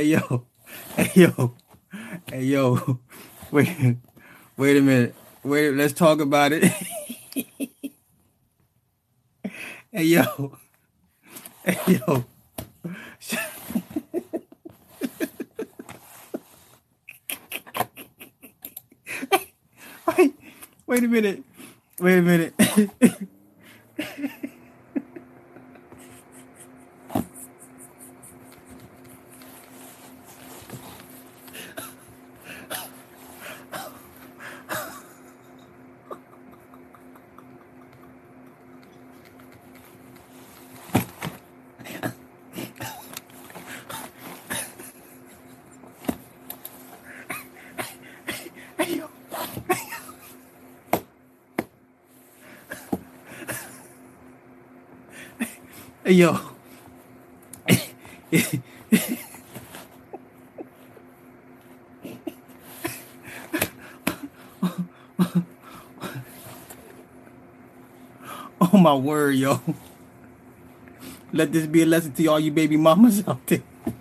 Hey yo, hey yo, hey yo. Wait, wait a minute. Wait, let's talk about it. hey yo, hey yo. wait, wait a minute. Wait a minute. Hey, yo. oh my word, yo. Let this be a lesson to all you baby mamas out there.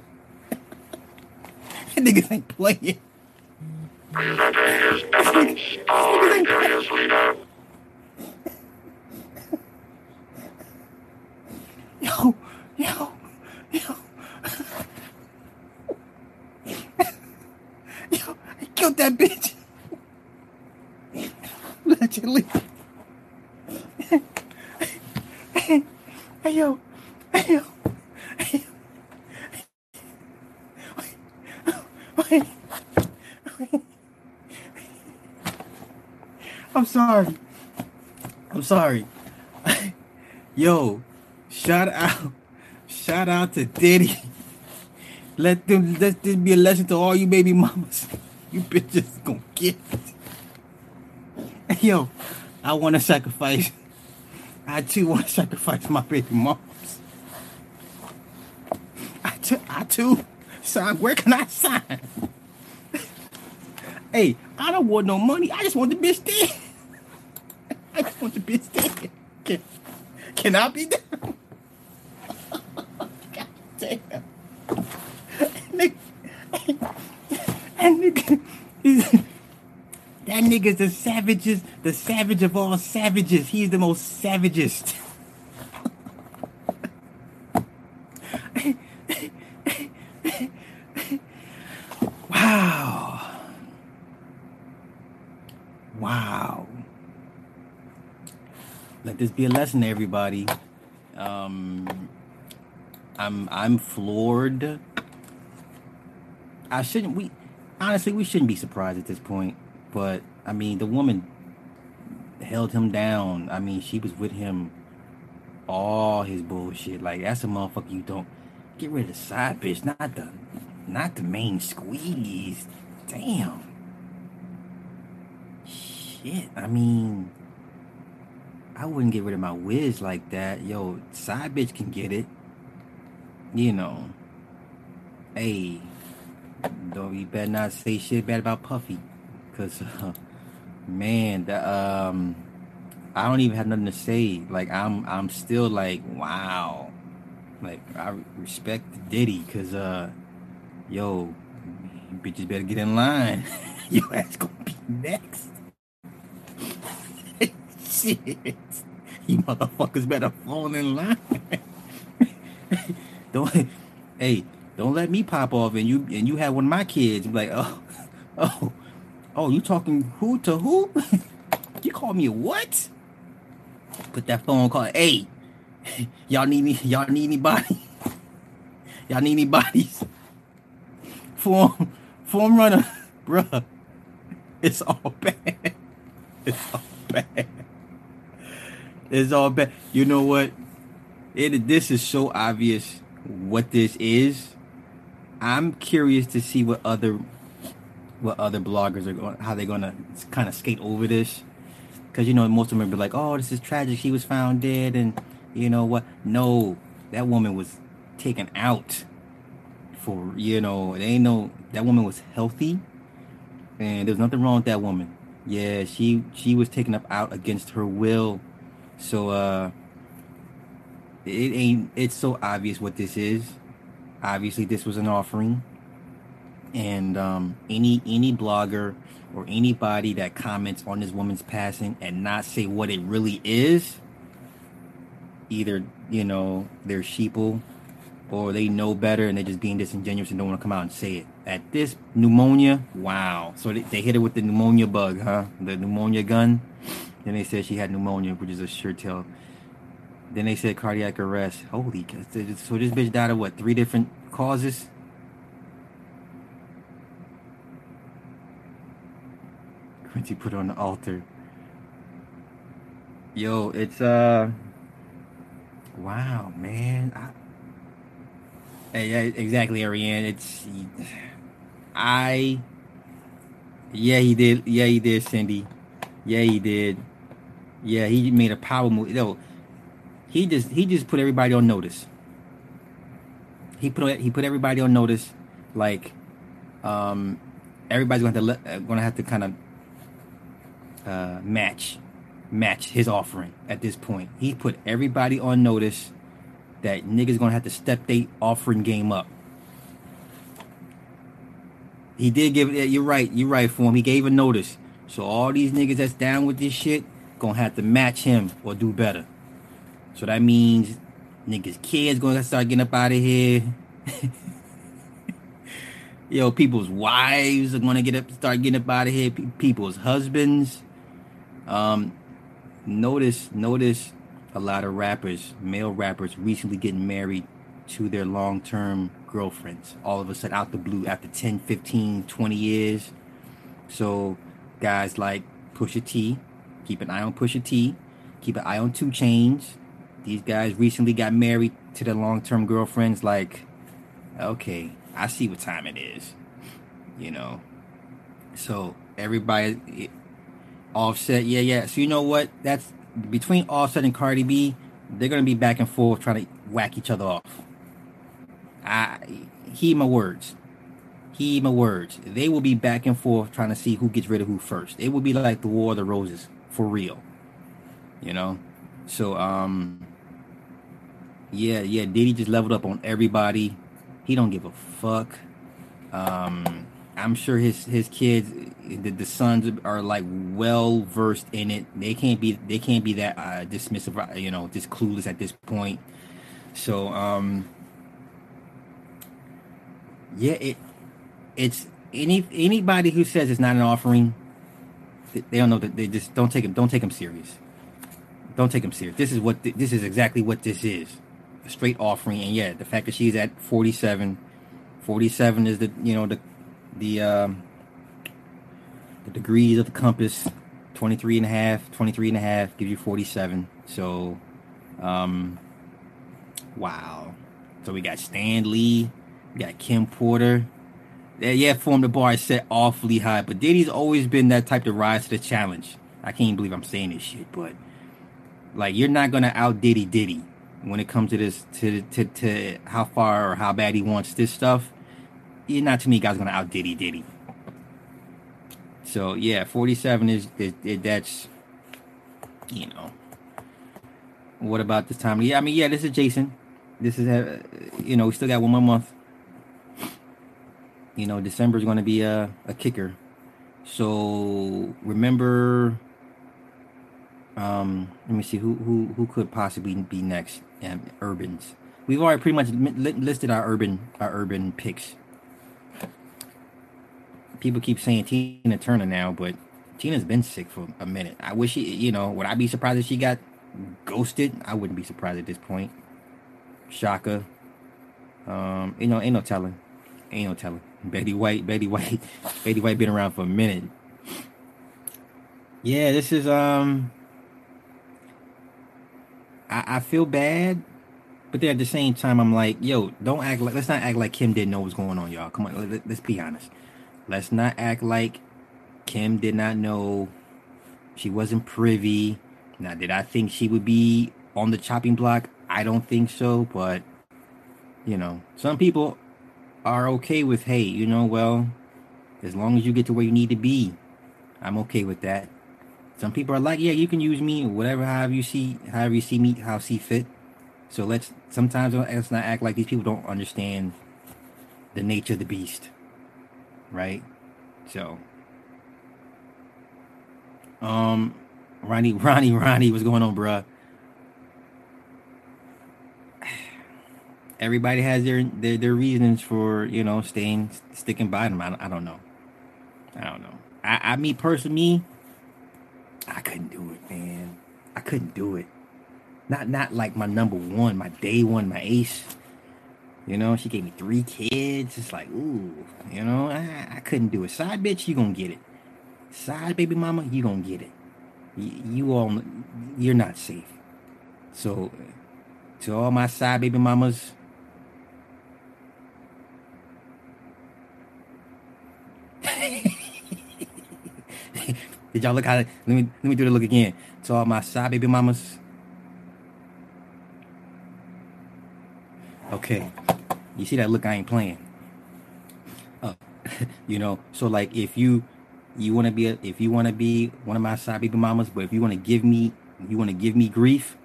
niggas ain't playing. niggas ain't playing. Yo, yo, yo. yo, I killed that bitch. Allegedly. hey, hey, yo, hey, yo. Hey, wait, wait, I'm sorry. I'm sorry. Yo, Shout out, shout out to Diddy. Let them let this be a lesson to all you baby mamas. You bitches gonna get it. Yo, I want to sacrifice. I too want to sacrifice my baby mamas. I too, I too. Son, where can I sign? hey, I don't want no money. I just want the bitch dead. I just want the bitch dead. Can, can I be there? damn. nigga, and nigga, that nigga's the savages, the savage of all savages. He's the most savagest. wow. Wow. Let this be a lesson to everybody. Um, I'm I'm floored. I shouldn't we honestly we shouldn't be surprised at this point. But I mean the woman held him down. I mean she was with him all his bullshit. Like that's a motherfucker you don't get rid of the side bitch, not the not the main squeeze. Damn. Shit. I mean I wouldn't get rid of my whiz like that. Yo, side bitch can get it you know, hey, don't you better not say shit bad about Puffy, cause uh, man, the, um, I don't even have nothing to say. Like I'm, I'm still like, wow, like I respect Diddy, cause uh, yo, bitches better get in line. Your ass gonna be next. Shit, you motherfuckers better fall in line. Don't hey, don't let me pop off and you and you have one of my kids be like, oh, oh, oh, you talking who to who? you call me what? Put that phone call. Hey, y'all need me. Y'all need anybody? Y'all need anybody's form form runner, bruh. It's all bad. It's all bad. It's all bad. You know what? It this is so obvious what this is. I'm curious to see what other what other bloggers are going how they're going to kind of skate over this because you know most of them be like oh this is tragic she was found dead and you know what no that woman was taken out for you know they ain't no that woman was healthy and there's nothing wrong with that woman yeah she she was taken up out against her will so uh it ain't it's so obvious what this is obviously this was an offering and um, any any blogger or anybody that comments on this woman's passing and not say what it really is, either you know they're sheeple or they know better and they're just being disingenuous and don't want to come out and say it. At this pneumonia, wow. So they, they hit it with the pneumonia bug, huh? The pneumonia gun. Then they said she had pneumonia, which is a sure tell. Then they said cardiac arrest. Holy, so this bitch died of what? Three different causes. Quincy put on the altar. Yo, it's uh, wow, man. I, yeah, exactly, Ariane. It's I. Yeah, he did. Yeah, he did, Cindy. Yeah, he did. Yeah, he made a power move. No, he just he just put everybody on notice. He put he put everybody on notice, like, um, everybody's going to let, uh, to have to kind of uh, match match his offering at this point. He put everybody on notice that niggas gonna have to step their offering game up. He did give it. You're right. You're right for him. He gave a notice. So all these niggas that's down with this shit gonna have to match him or do better. So that means niggas kids gonna start getting up out of here. Yo, people's wives are gonna get up, start getting up out of here. people's husbands. Um, notice, notice a lot of rappers, male rappers, recently getting married to their long-term girlfriends. All of a sudden, out the blue, after 10, 15, 20 years. So, guys like Pusha T, keep an eye on Pusha T, keep an eye on 2 Chainz. These guys recently got married to their long-term girlfriends. Like, okay, I see what time it is. You know, so everybody, Offset, yeah, yeah. So you know what? That's between Offset and Cardi B, they're gonna be back and forth trying to whack each other off. I heed my words. Heed my words. They will be back and forth trying to see who gets rid of who first. It will be like the War of the Roses for real. You know? So um yeah, yeah, Diddy just leveled up on everybody. He don't give a fuck. Um I'm sure his his kids, the, the sons are like well versed in it. They can't be they can't be that uh, dismissive, uh, you know, just clueless at this point. So, um, yeah, it it's any anybody who says it's not an offering, they don't know that they just don't take him don't take him serious. Don't take him serious. This is what this is exactly what this is, a straight offering. And yeah, the fact that she's at 47, 47 is the you know the the um, the degrees of the compass 23 and a half 23 and a half gives you 47 so um wow so we got stan lee we got kim porter yeah, form the bar is set awfully high but diddy's always been that type to rise to the challenge i can't believe i'm saying this shit but like you're not gonna out diddy diddy when it comes to this to to, to how far or how bad he wants this stuff you're not too many guys gonna out Diddy Diddy. So yeah, 47 is, is, is that's you know. What about this time? Yeah, I mean, yeah, this is Jason. This is uh, you know, we still got one more month. You know, December is going to be a, a kicker. So remember, um, let me see who who who could possibly be next. Um, Urbans. We've already pretty much listed our urban our urban picks people keep saying Tina Turner now, but Tina's been sick for a minute. I wish she, you know, would I be surprised if she got ghosted? I wouldn't be surprised at this point. Shaka, um, you know, ain't no telling, ain't no telling. Betty White, Betty White, Betty White been around for a minute. Yeah, this is um. I, I feel bad, but then at the same time, I'm like, yo, don't act like let's not act like Kim didn't know what's going on, y'all. Come on, let, let's be honest. Let's not act like Kim did not know. She wasn't privy. Now, did I think she would be on the chopping block? I don't think so, but you know, some people are okay with, hey, you know, well, as long as you get to where you need to be, I'm okay with that. Some people are like, yeah, you can use me, whatever, however you see, however you see me, how see fit. So let's sometimes let's not act like these people don't understand the nature of the beast. right? So, um, Ronnie, Ronnie, Ronnie, what's going on, bruh? Everybody has their their, their reasons for you know staying sticking by them. I, I don't know. I don't know. I, I mean, personally, I couldn't do it, man. I couldn't do it. Not not like my number one, my day one, my ace. You know, she gave me three kids. It's like, ooh, you know, I, I couldn't do it. Side bitch, you gonna get it. Side baby mama, you gonna get it. You, you all, you're not safe. So, to all my side baby mamas, Did y'all look how? Let me let me do the look again. To all my side baby mamas. Okay, you see that look? I ain't playing. Uh, you know, so like if you you want to be a, if you want to be one of my side baby mamas, but if you want to give me you want to give me grief,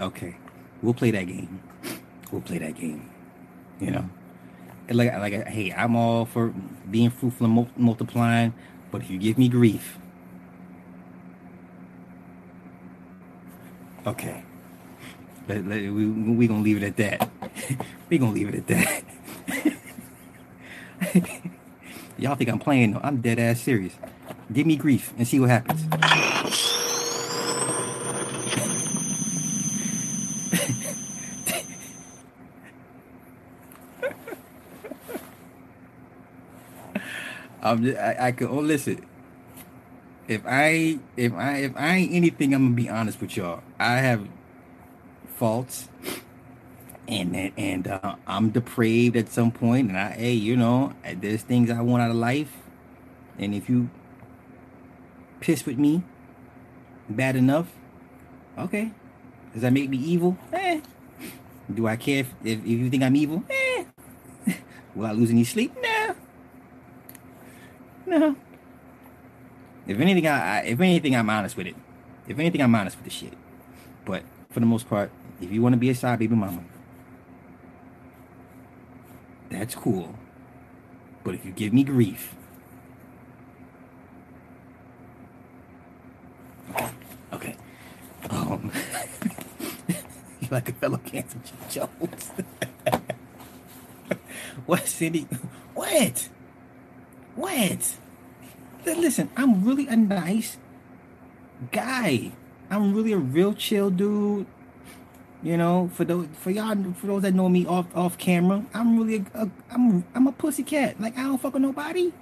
okay, we'll play that game. We'll play that game. You know, like like hey, I'm all for being fruitful and multiplying, but if you give me grief, okay, let, let, we we gonna leave it at that. we gonna leave it at that. Y'all think I'm playing? No, I'm dead ass serious. Give me grief and see what happens. I'm just, I, I can oh listen. If I if I if I ain't anything, I'm gonna be honest with y'all. I have faults and and uh, I'm depraved at some point. and I hey, you know, there's things I want out of life, and if you piss with me bad enough, okay, does that make me evil? Eh. Do I care if, if, if you think I'm evil? Eh. Will I lose any sleep? No. No. If anything, I, I if anything, I'm honest with it. If anything, I'm honest with the shit. But for the most part, if you want to be a side baby mama, that's cool. But if you give me grief, okay, okay. Um, you like a fellow cancer Jones. what, Cindy? What? What? Listen, I'm really a nice guy. I'm really a real chill dude. You know, for those for y'all for those that know me off off camera, I'm really a, a I'm I'm a pussy cat. Like I don't fuck with nobody.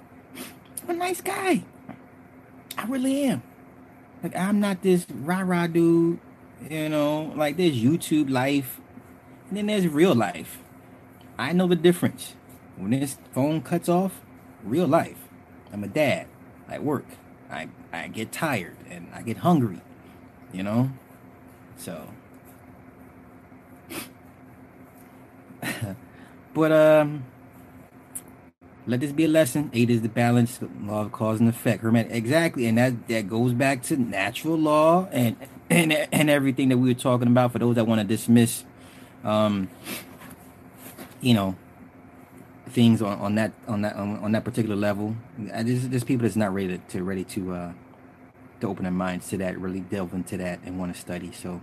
I'm a nice guy. I really am. Like I'm not this rah rah dude. You know, like there's YouTube life, and then there's real life. I know the difference. When this phone cuts off, real life. I'm a dad. I work. I I get tired and I get hungry. You know, so but um, let this be a lesson. Eight is the balance, law of cause and effect. Hermet, exactly, and that that goes back to natural law and and and everything that we were talking about. For those that want to dismiss, um, you know, things on, on that on that on, on that particular level. There's, there's people that's not ready to, to ready to uh, to open their minds to that, really delve into that and want to study. So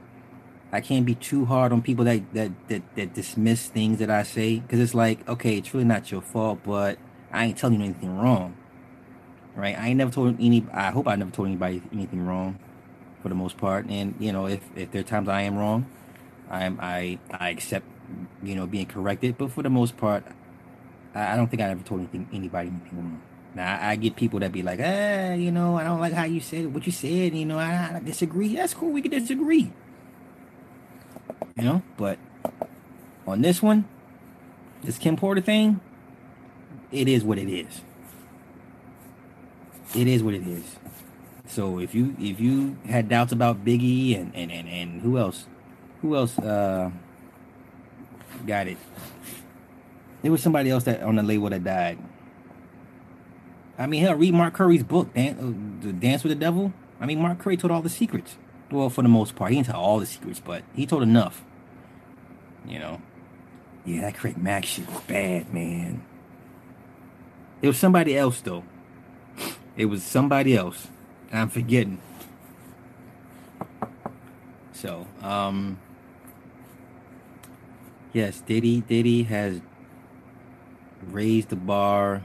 I can't be too hard on people that that that, that dismiss things that I say because it's like, okay, it's really not your fault, but I ain't telling you anything wrong, right? I ain't never told any. I hope I never told anybody anything wrong, for the most part. And you know, if if there are times I am wrong, I'm I I accept you know being corrected, but for the most part, I, don't think I ever told anything anybody anything wrong. Now I, I, get people that be like, ah, you know, I don't like how you said what you said. You know, I, I disagree. That's cool. We can disagree you know. But on this one, this Kim Porter thing, it is what it is. It is what it is. So if you if you had doubts about Biggie and and and, and who else, who else uh, got it? There was somebody else that on the label that died. I mean, hell, read Mark Curry's book, Dan- uh, the Dance with the Devil. I mean, Mark Curry told all the secrets. Well, for the most part, he didn't tell all the secrets, but he told enough. You know, Yeah, that Craig Mack shit was bad, man. It was somebody else though. It was somebody else. I'm forgetting. So, um, yes, Diddy Diddy has raised the bar.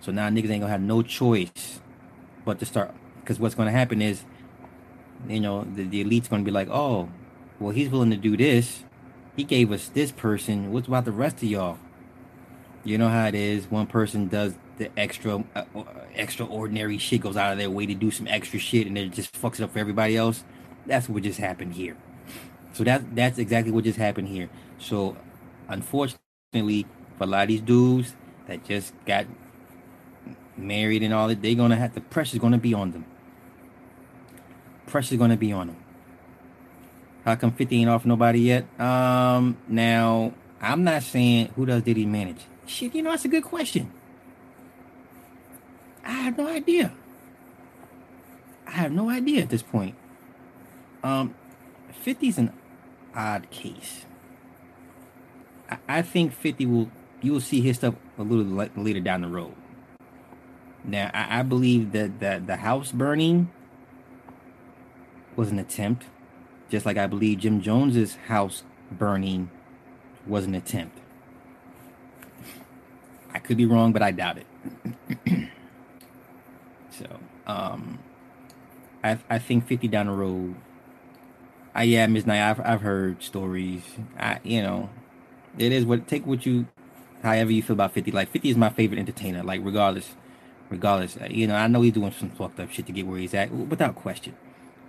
So now niggas ain't gonna have no choice but to start. Because what's gonna happen is, you know, the, the elite's gonna be like, oh, well, he's willing to do this. He gave us this person. What's about the rest of y'all? You know how it is. One person does the extra, uh, uh, extraordinary shit, goes out of their way to do some extra shit, and it just fucks it up for everybody else. That's what just happened here. So that that's exactly what just happened here. So, unfortunately, for a lot of these dudes that just got married and all that, they're gonna have the pressure's gonna be on them. Pressure's gonna be on them. How come 50 ain't off nobody yet? Um, now I'm not saying who does did he manage. Shit, you know that's a good question. I have no idea. I have no idea at this point. Um, 50's an odd case. I, think 50 will you will see his stuff a little later down the road. Now, I, I believe that, that the house burning was an attempt, just like I believe Jim Jones's house burning was an attempt. I could be wrong, but I doubt it. so, um, I I think 50 down the road. I yeah, Ms. Knight, I've I've heard stories. I you know, it is what take what you however you feel about 50. Like 50 is my favorite entertainer, like regardless. Regardless. Uh, you know, I know he's doing some fucked up shit to get where he's at, without question.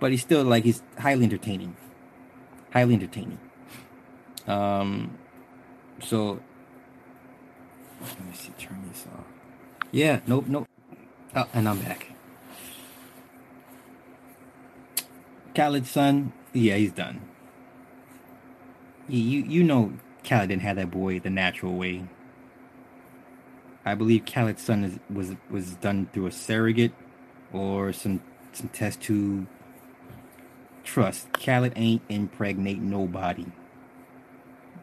But he's still like he's highly entertaining. Highly entertaining. Um so let me see, turn this off. Yeah, nope, nope. Oh, and I'm back. Khaled's son, yeah, he's done. You you know Khaled didn't have that boy the natural way. I believe Khaled's son is, was was done through a surrogate or some some test tube. Trust, Khaled ain't impregnate nobody.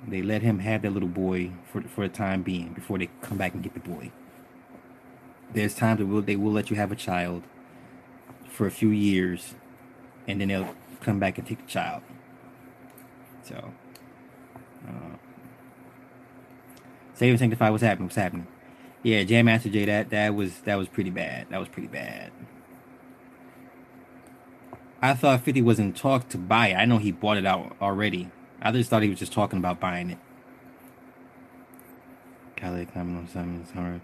They let him have that little boy for for the time being before they come back and get the boy. There's times that will they will let you have a child for a few years, and then they'll come back and take the child. So, uh, save and sanctify. What's happening? What's happening? Yeah, Jam Master Jay. That that was that was pretty bad. That was pretty bad. I thought 50 was in talk to buy it. I know he bought it out already. I just thought he was just talking about buying it. Khaled coming on something.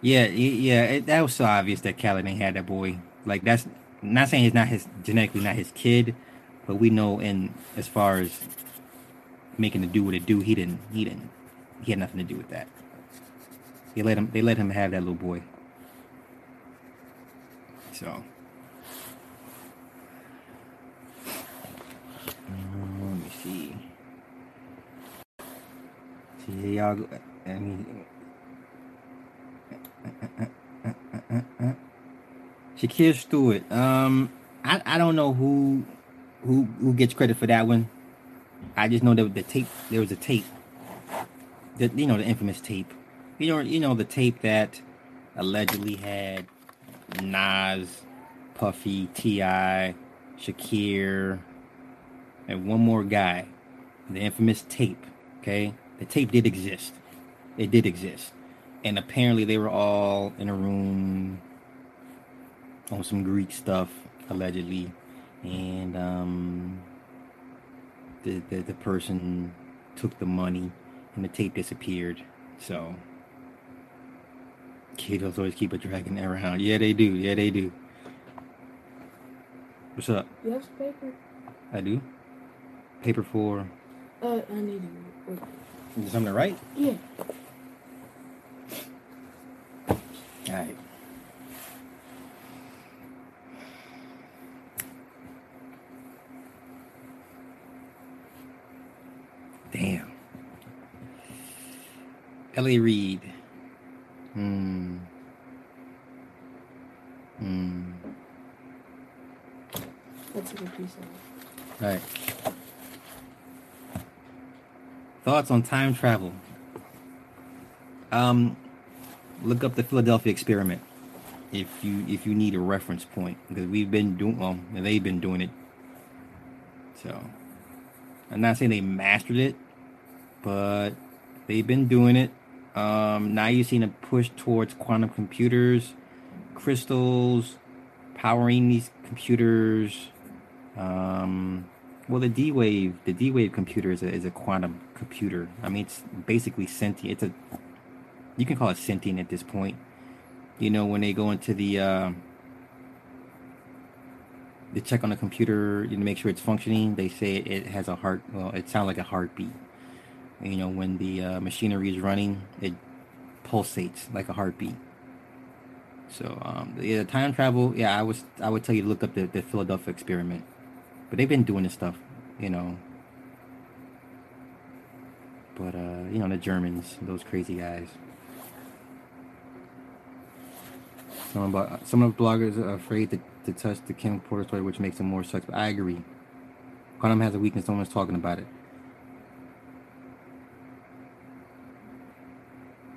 Yeah, yeah, it, that was so obvious that Khaled ain't had that boy. Like that's not saying he's not his genetically not his kid, but we know in as far as making it do what it do, he didn't he didn't he had nothing to do with that. They let him they let him have that little boy. So um, let me see. See y'all. I mean, Shakir Stewart. Um, I, I don't know who who who gets credit for that one. I just know that the tape there was a tape. That you know the infamous tape. You know you know the tape that allegedly had Nas, Puffy, T.I., Shakir, and one more guy. The infamous tape. Okay, the tape did exist. It did exist, and apparently they were all in a room on some Greek stuff allegedly, and um, the, the the person took the money, and the tape disappeared. So kids always keep a dragon around. Yeah, they do. Yeah, they do. What's up? You have some paper? I do. Paper for. Uh, I need to. Wait. Something to write? Yeah. All right. Damn. L.A. Reid. Hmm. Hmm. That's a good piece of it. All right. thoughts on time travel. Um, look up the Philadelphia experiment if you if you need a reference point because we've been doing well they've been doing it. So I'm not saying they mastered it, but they've been doing it. Um, now you're seeing a push towards quantum computers, crystals, powering these computers. Um, well, the D wave, the D wave computer is a, is a quantum computer. I mean, it's basically sentient. It's a, you can call it sentient at this point. You know, when they go into the, uh, they check on the computer you make sure it's functioning. They say it has a heart. Well, it sounds like a heartbeat. You know, when the uh, machinery is running, it pulsates like a heartbeat. So, um, yeah, time travel. Yeah, I was I would tell you to look up the, the Philadelphia experiment, but they've been doing this stuff, you know. But uh, you know, the Germans, those crazy guys. Some of some of the bloggers are afraid to, to touch the Kim Porter story, which makes them more suspect. I agree. Quantum has a weakness. No one's talking about it.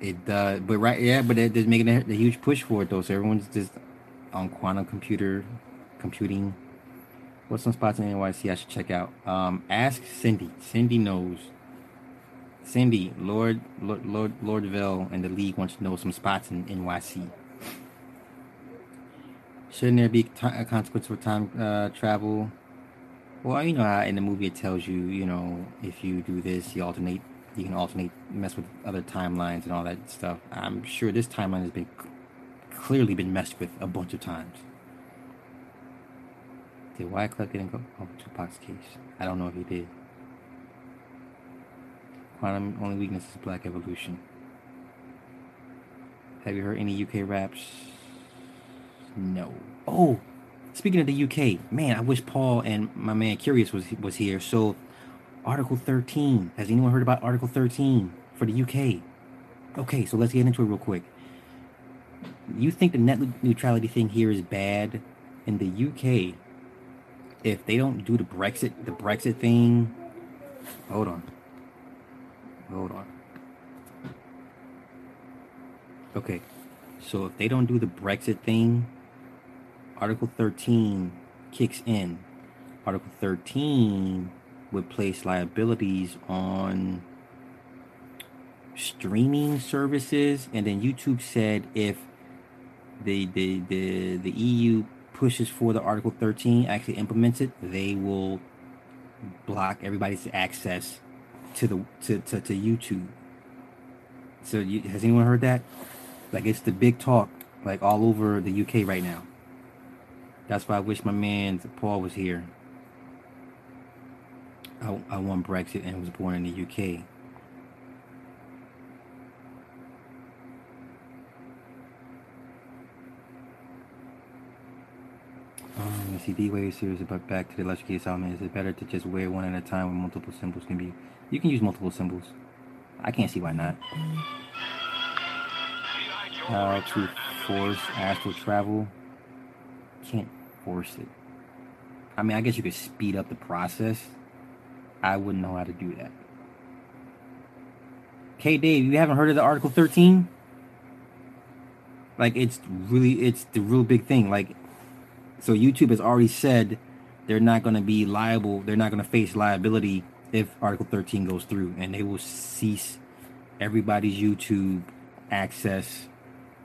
It does, but right, yeah, but they're, making a, a huge push for it though. So everyone's just on quantum computer computing. What's some spots in NYC I should check out? Um, ask Cindy. Cindy knows. Cindy, Lord, Lord, Lord, Lordville, and the league wants to know some spots in NYC. Shouldn't there be a consequence for time uh, travel? Well, you know, in the movie it tells you, you know, if you do this, you alternate you can alternate, mess with other timelines and all that stuff. I'm sure this timeline has been clearly been messed with a bunch of times. Did Wyclef get in oh, Tupac's case? I don't know if he did. Quantum only weakness is black evolution. Have you heard any UK raps? No. Oh, speaking of the UK, man, I wish Paul and my man Curious was was here. So Article 13. Has anyone heard about Article 13 for the UK? Okay, so let's get into it real quick. You think the net neutrality thing here is bad? In the UK, if they don't do the Brexit, the Brexit thing, hold on, hold on. Okay, so if they don't do the Brexit thing, Article 13 kicks in. Article 13 would place liabilities on streaming services and then YouTube said if the the the, the EU pushes for the Article 13 actually implements it, they will block everybody's access to the to, to, to YouTube. So you, has anyone heard that? Like it's the big talk like all over the UK right now. That's why I wish my man Paul was here. I, I won Brexit and was born in the UK. Um, see, D-Wave series about back to the electrocuted Solomon. Is it better to just wear one at a time when multiple symbols can be? You can use multiple symbols. I can't see why not. How to force astral travel? Can't force it. I mean, I guess you could speed up the process I wouldn't know how to do that. K Dave, you haven't heard of the Article 13? Like it's really it's the real big thing. Like so YouTube has already said they're not gonna be liable, they're not gonna face liability if Article 13 goes through and they will cease everybody's YouTube access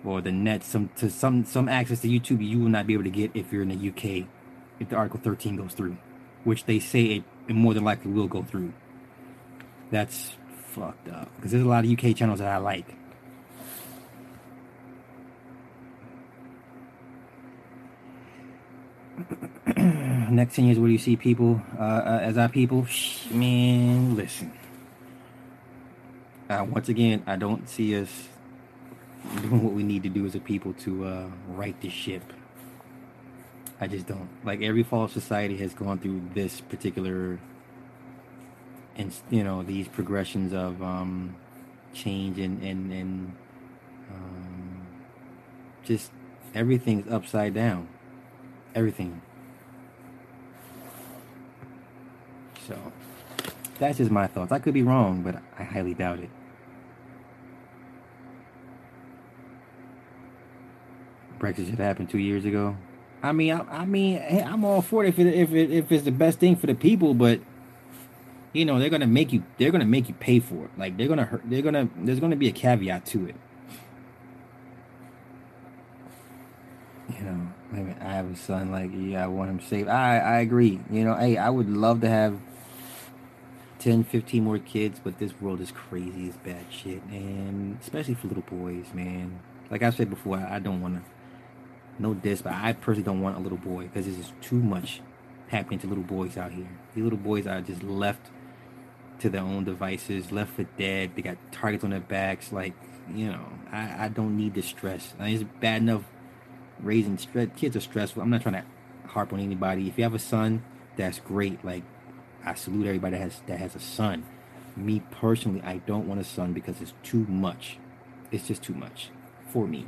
or the net some to some some access to YouTube you will not be able to get if you're in the UK if the Article 13 goes through, which they say it it more than likely will go through. That's fucked up because there's a lot of UK channels that I like. Next 10 years, where do you see people uh, uh, as our people? Man, listen. Uh, once again, I don't see us doing what we need to do as a people to uh, right this ship. I just don't like every fall society has gone through this particular and you know these progressions of um, change and and and um, just everything's upside down everything so that's just my thoughts. I could be wrong, but I highly doubt it. Brexit should happen two years ago. I mean, I, I mean, I'm all for it if it, if it, if it's the best thing for the people, but you know they're gonna make you they're gonna make you pay for it. Like they're gonna hurt, they're gonna there's gonna be a caveat to it. You know, I, mean, I have a son. Like, yeah, I want him safe. I I agree. You know, hey, I would love to have 10, 15 more kids, but this world is crazy. It's bad shit, and especially for little boys, man. Like I said before, I, I don't want to no diss, but I personally don't want a little boy because this is too much happening to little boys out here. These little boys are just left to their own devices, left for dead. They got targets on their backs. Like, you know, I, I don't need the stress. I mean, it's bad enough raising stress. Kids are stressful. I'm not trying to harp on anybody. If you have a son, that's great. Like, I salute everybody that has that has a son. Me personally, I don't want a son because it's too much. It's just too much for me.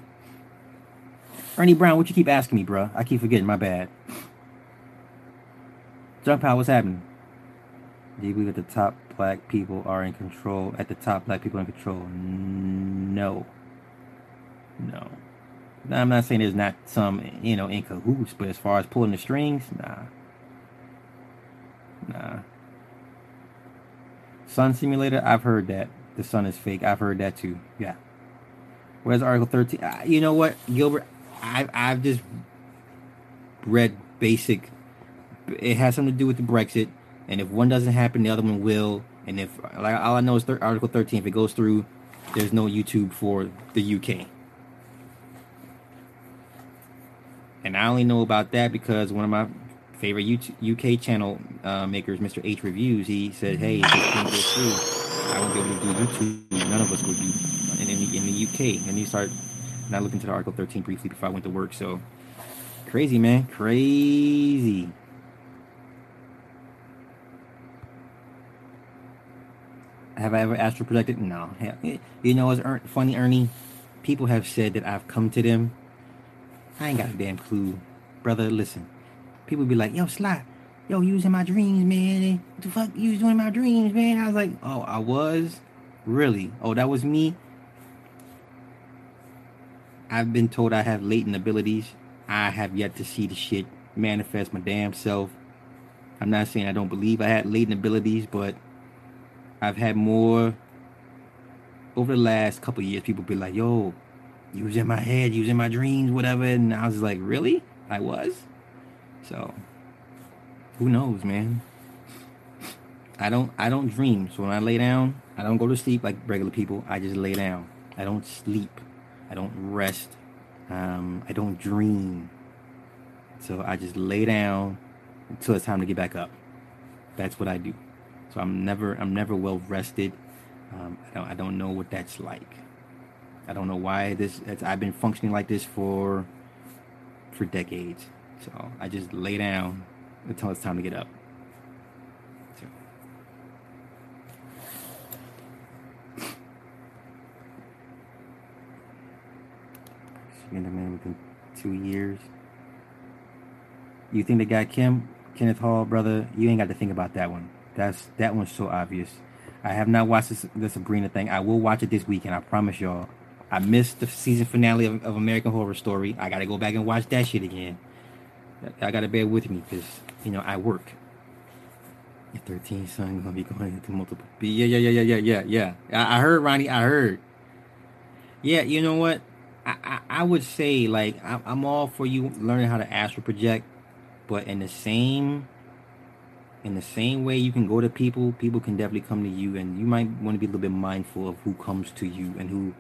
Ernie Brown, what you keep asking me, bro? I keep forgetting. My bad. Jump out. What's happening? Do you believe that the top black people are in control? At the top, black people in control? No. No. Now, I'm not saying there's not some, you know, in cahoots, but as far as pulling the strings, nah. Nah. Sun simulator, I've heard that. The sun is fake. I've heard that too. Yeah. Where's Article 13? Uh, you know what, Gilbert? I've, I've just read basic. It has something to do with the Brexit, and if one doesn't happen, the other one will. And if like all I know is thir- Article 13, if it goes through, there's no YouTube for the UK. And I only know about that because one of my favorite UK channel uh, makers, Mr. H Reviews, he said, "Hey, if this can't go through, I won't be able to do YouTube. None of us would do in, in, in the UK." And he started and I looked into the Article 13 briefly before I went to work. So crazy, man, crazy. Have I ever astral projected? No. You know, it's funny, Ernie. People have said that I've come to them. I ain't got a damn clue, brother. Listen, people be like, "Yo, Sly, yo, you was in my dreams, man. What the fuck you was doing in my dreams, man?" I was like, "Oh, I was, really? Oh, that was me." I've been told I have latent abilities. I have yet to see the shit manifest my damn self. I'm not saying I don't believe I had latent abilities, but I've had more over the last couple years. People be like, "Yo, you was in my head, you was in my dreams, whatever," and I was like, "Really? I was." So, who knows, man? I don't I don't dream. So when I lay down, I don't go to sleep like regular people. I just lay down. I don't sleep. I don't rest. Um, I don't dream. So I just lay down until it's time to get back up. That's what I do. So I'm never I'm never well rested. Um, I don't I don't know what that's like. I don't know why this. I've been functioning like this for for decades. So I just lay down until it's time to get up. In the man within two years. You think they got Kim, Kenneth Hall, brother? You ain't got to think about that one. That's that one's so obvious. I have not watched this, the Sabrina thing. I will watch it this weekend. I promise y'all. I missed the season finale of, of American Horror Story. I got to go back and watch that shit again. I got to bear with me because you know I work. Your 13 son gonna be going into multiple. Yeah, yeah, yeah, yeah, yeah, yeah, yeah. I, I heard Ronnie. I heard. Yeah, you know what? I, I, would say like I, I'm all for you learning how to astral project, but in the same in the same way you can go to people, people can definitely come to you, and you might want to be a little bit mindful of who comes to you and who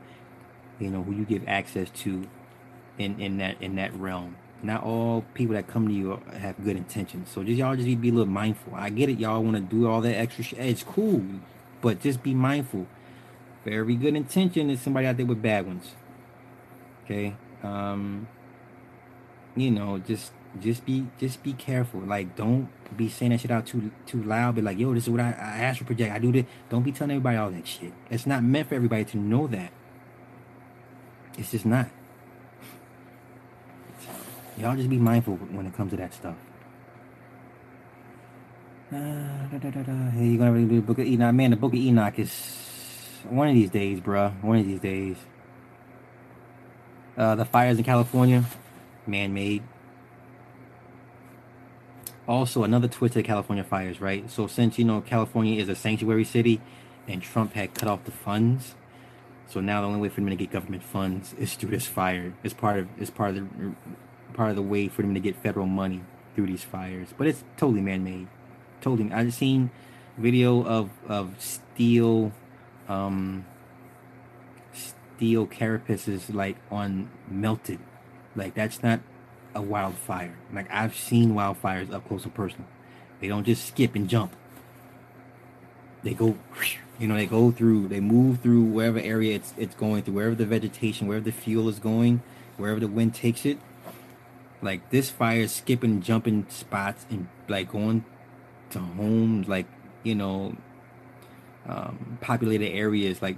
you know who you give access to in in that in that realm. Not all people that come to you have good intentions, so just y'all just be a little mindful. I get it, y'all want to do all that extra shit. It's cool, but just be mindful. Very good intention is somebody out there with bad ones. Okay. Um, you know, just just be just be careful. Like don't be saying that shit out too too loud. Be like, yo, this is what I, I astral project. I do this. Don't be telling everybody all that shit. It's not meant for everybody to know that. It's just not. Y'all just be mindful when it comes to that stuff. Uh, da, da, da, da. Hey, you gonna read the Book of Enoch? Man, the Book of Enoch is one of these days, bruh. One of these days. Uh, the fires in California, man-made. Also, another twist to the California fires, right? So since you know California is a sanctuary city, and Trump had cut off the funds, so now the only way for them to get government funds is through this fire. It's part of it's part of the part of the way for them to get federal money through these fires. But it's totally man-made. Totally. I just seen video of of steel, um, steel carapaces like on melted. Like that's not a wildfire. Like I've seen wildfires up close and personal. They don't just skip and jump. They go, you know, they go through, they move through wherever area it's it's going through, wherever the vegetation, wherever the fuel is going, wherever the wind takes it. Like this fire is skipping, jumping spots and like going to homes, like you know, um, populated areas. Like,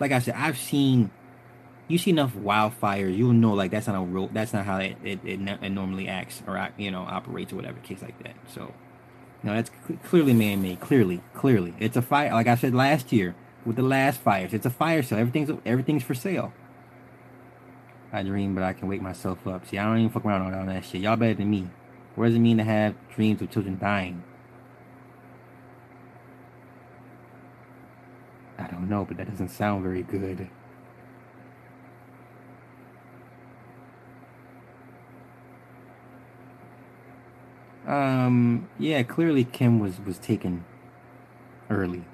like I said, I've seen you see enough wildfires, you'll know like that's not a real, that's not how it it, it, it normally acts or uh, you know operates or whatever case like that. So, you know, that's cl- clearly man-made. Clearly, clearly, it's a fire. Like I said last year with the last fires, it's a fire sale. Everything's everything's for sale. I dream, but I can wake myself up. See, I don't even fuck around on all that shit. Y'all better than me. What does it mean to have dreams of children dying? I don't know, but that doesn't sound very good. Um, yeah, clearly Kim was was taken early.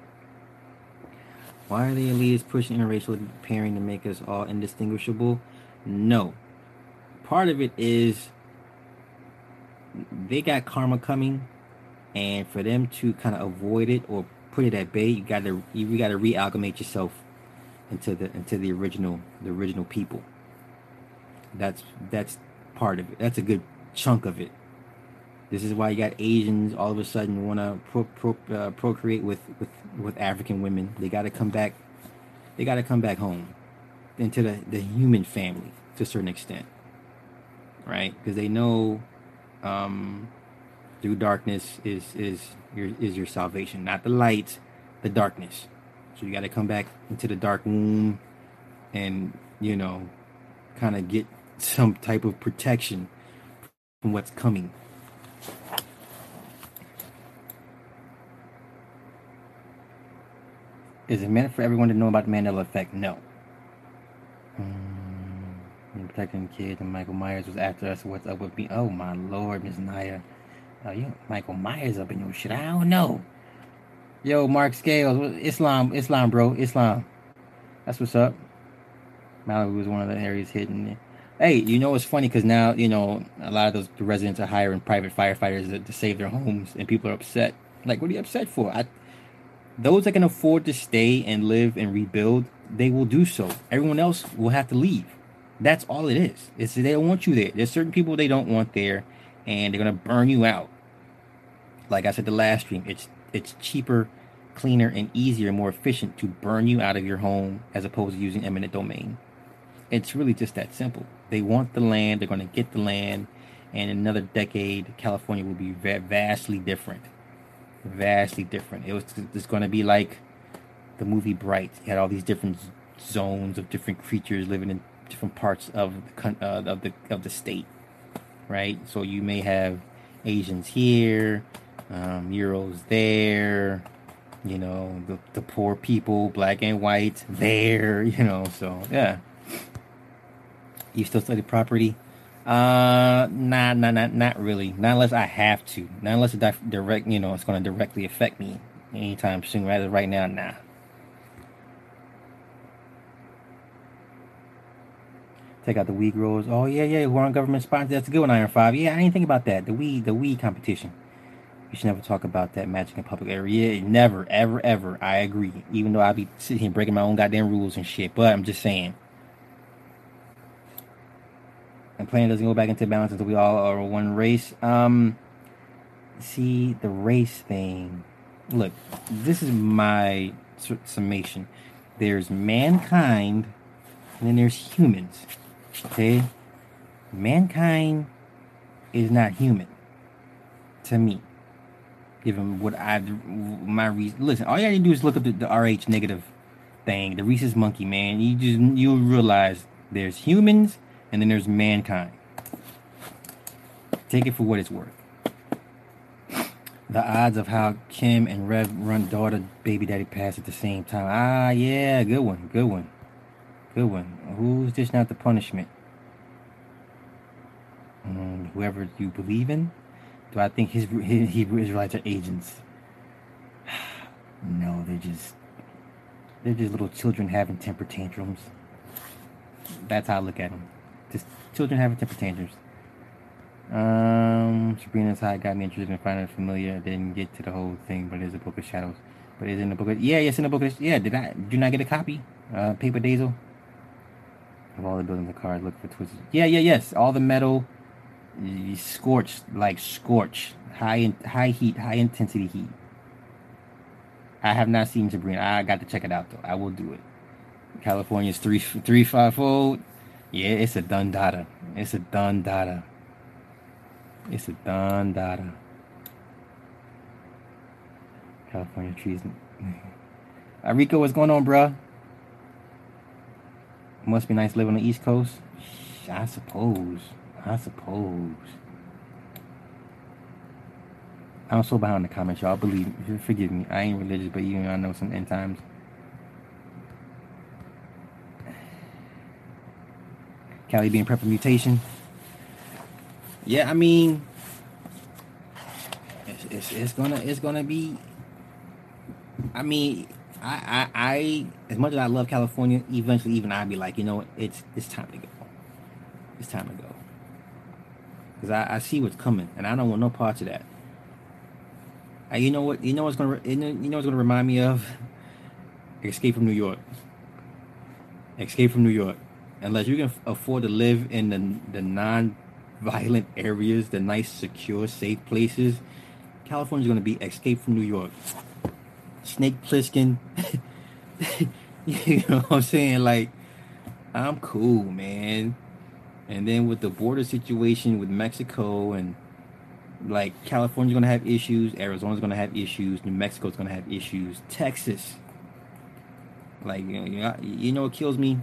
Why are the elites pushing interracial pairing to make us all indistinguishable? No. Part of it is they got karma coming, and for them to kind of avoid it or put it at bay, you gotta you gotta realchemate yourself into the into the original the original people. That's that's part of it. That's a good chunk of it. This is why you got Asians all of a sudden want to pro, pro, uh, procreate with, with, with African women. They got to come back. They got to come back home into the, the human family to a certain extent, right? Because they know um, through darkness is is your is your salvation, not the light, the darkness. So you got to come back into the dark womb, and you know, kind of get some type of protection from what's coming. Is it meant for everyone to know about the Mandela effect? No. Mm, protecting kids and Michael Myers was after us. What's up with me? Oh my lord, Miss Naya. Oh, you Michael Myers up in your shit. I don't know. Yo, Mark Scales, Islam, Islam, bro, Islam. That's what's up. Malibu was one of the areas hidden. Hey, you know what's funny? Because now you know a lot of those residents are hiring private firefighters to, to save their homes, and people are upset. Like, what are you upset for? I those that can afford to stay and live and rebuild, they will do so. Everyone else will have to leave. That's all it is. It's they don't want you there. There's certain people they don't want there, and they're gonna burn you out. Like I said the last stream, it's it's cheaper, cleaner, and easier, more efficient to burn you out of your home as opposed to using eminent domain. It's really just that simple. They want the land. They're gonna get the land, and in another decade, California will be vastly different vastly different. It was just going to be like the movie Bright. You had all these different zones of different creatures living in different parts of the uh, of the of the state, right? So you may have Asians here, um, Euros there, you know, the the poor people, black and white there, you know. So yeah, you still study property. Uh, nah, nah, not, not really. Not unless I have to. Not unless it direct, you know, it's going to directly affect me anytime soon. Rather, right now, nah. Take out the weed growers. Oh yeah, yeah. Who are on government sponsors? That's a good one, Iron Five. Yeah, I didn't think about that. The weed, the weed competition. You should never talk about that magic in public area. Yeah, never, ever, ever. I agree. Even though I be sitting here breaking my own goddamn rules and shit, but I'm just saying and planet doesn't go back into balance until we all are one race. Um, see the race thing. Look, this is my summation. There's mankind, and then there's humans. Okay, mankind is not human to me. Given what I my reason. Listen, all you gotta do is look up the, the RH negative thing, the rhesus monkey, man. You just you'll realize there's humans and then there's mankind. Take it for what it's worth. The odds of how Kim and Rev run daughter baby daddy pass at the same time. Ah, yeah, good one, good one, good one. Who's this not the punishment? Um, whoever you believe in. Do I think his, his Hebrew Israelites are agents? no, they're just they're just little children having temper tantrums. That's how I look at them. Just children having temper tantrums. Um, Sabrina's High got me interested in finding familiar. I didn't get to the whole thing, but it's a book of shadows. But it's in the book of yeah, yes, in the book of yeah. Did I you not get a copy? Uh, paper Dazel. Of all the buildings the cars, look for twisted. Yeah, yeah, yes. All the metal, scorched like scorch, high in, high heat, high intensity heat. I have not seen Sabrina. I got to check it out though. I will do it. California's three three five fold. Yeah, it's a done data. It's a done data. It's a done data. California trees. Rico, what's going on, bruh? Must be nice living on the East Coast. I suppose. I suppose. I'm so behind the comments, y'all. Believe me. Forgive me. I ain't religious, but know I know some end times. Cali being prep mutation. Yeah, I mean, it's, it's, it's gonna it's gonna be. I mean, I, I I as much as I love California, eventually even I'd be like, you know, it's it's time to go. It's time to go. Cause I, I see what's coming, and I don't want no part of that. You know what? You know what's gonna you know, you know what's gonna remind me of Escape from New York. Escape from New York. Unless you can afford to live in the the non violent areas, the nice, secure, safe places. California's gonna be Escape from New York. Snake Plissken. you know what I'm saying? Like, I'm cool, man. And then with the border situation with Mexico and like California's gonna have issues, Arizona's gonna have issues, New Mexico's gonna have issues, Texas. Like you know, you know what kills me?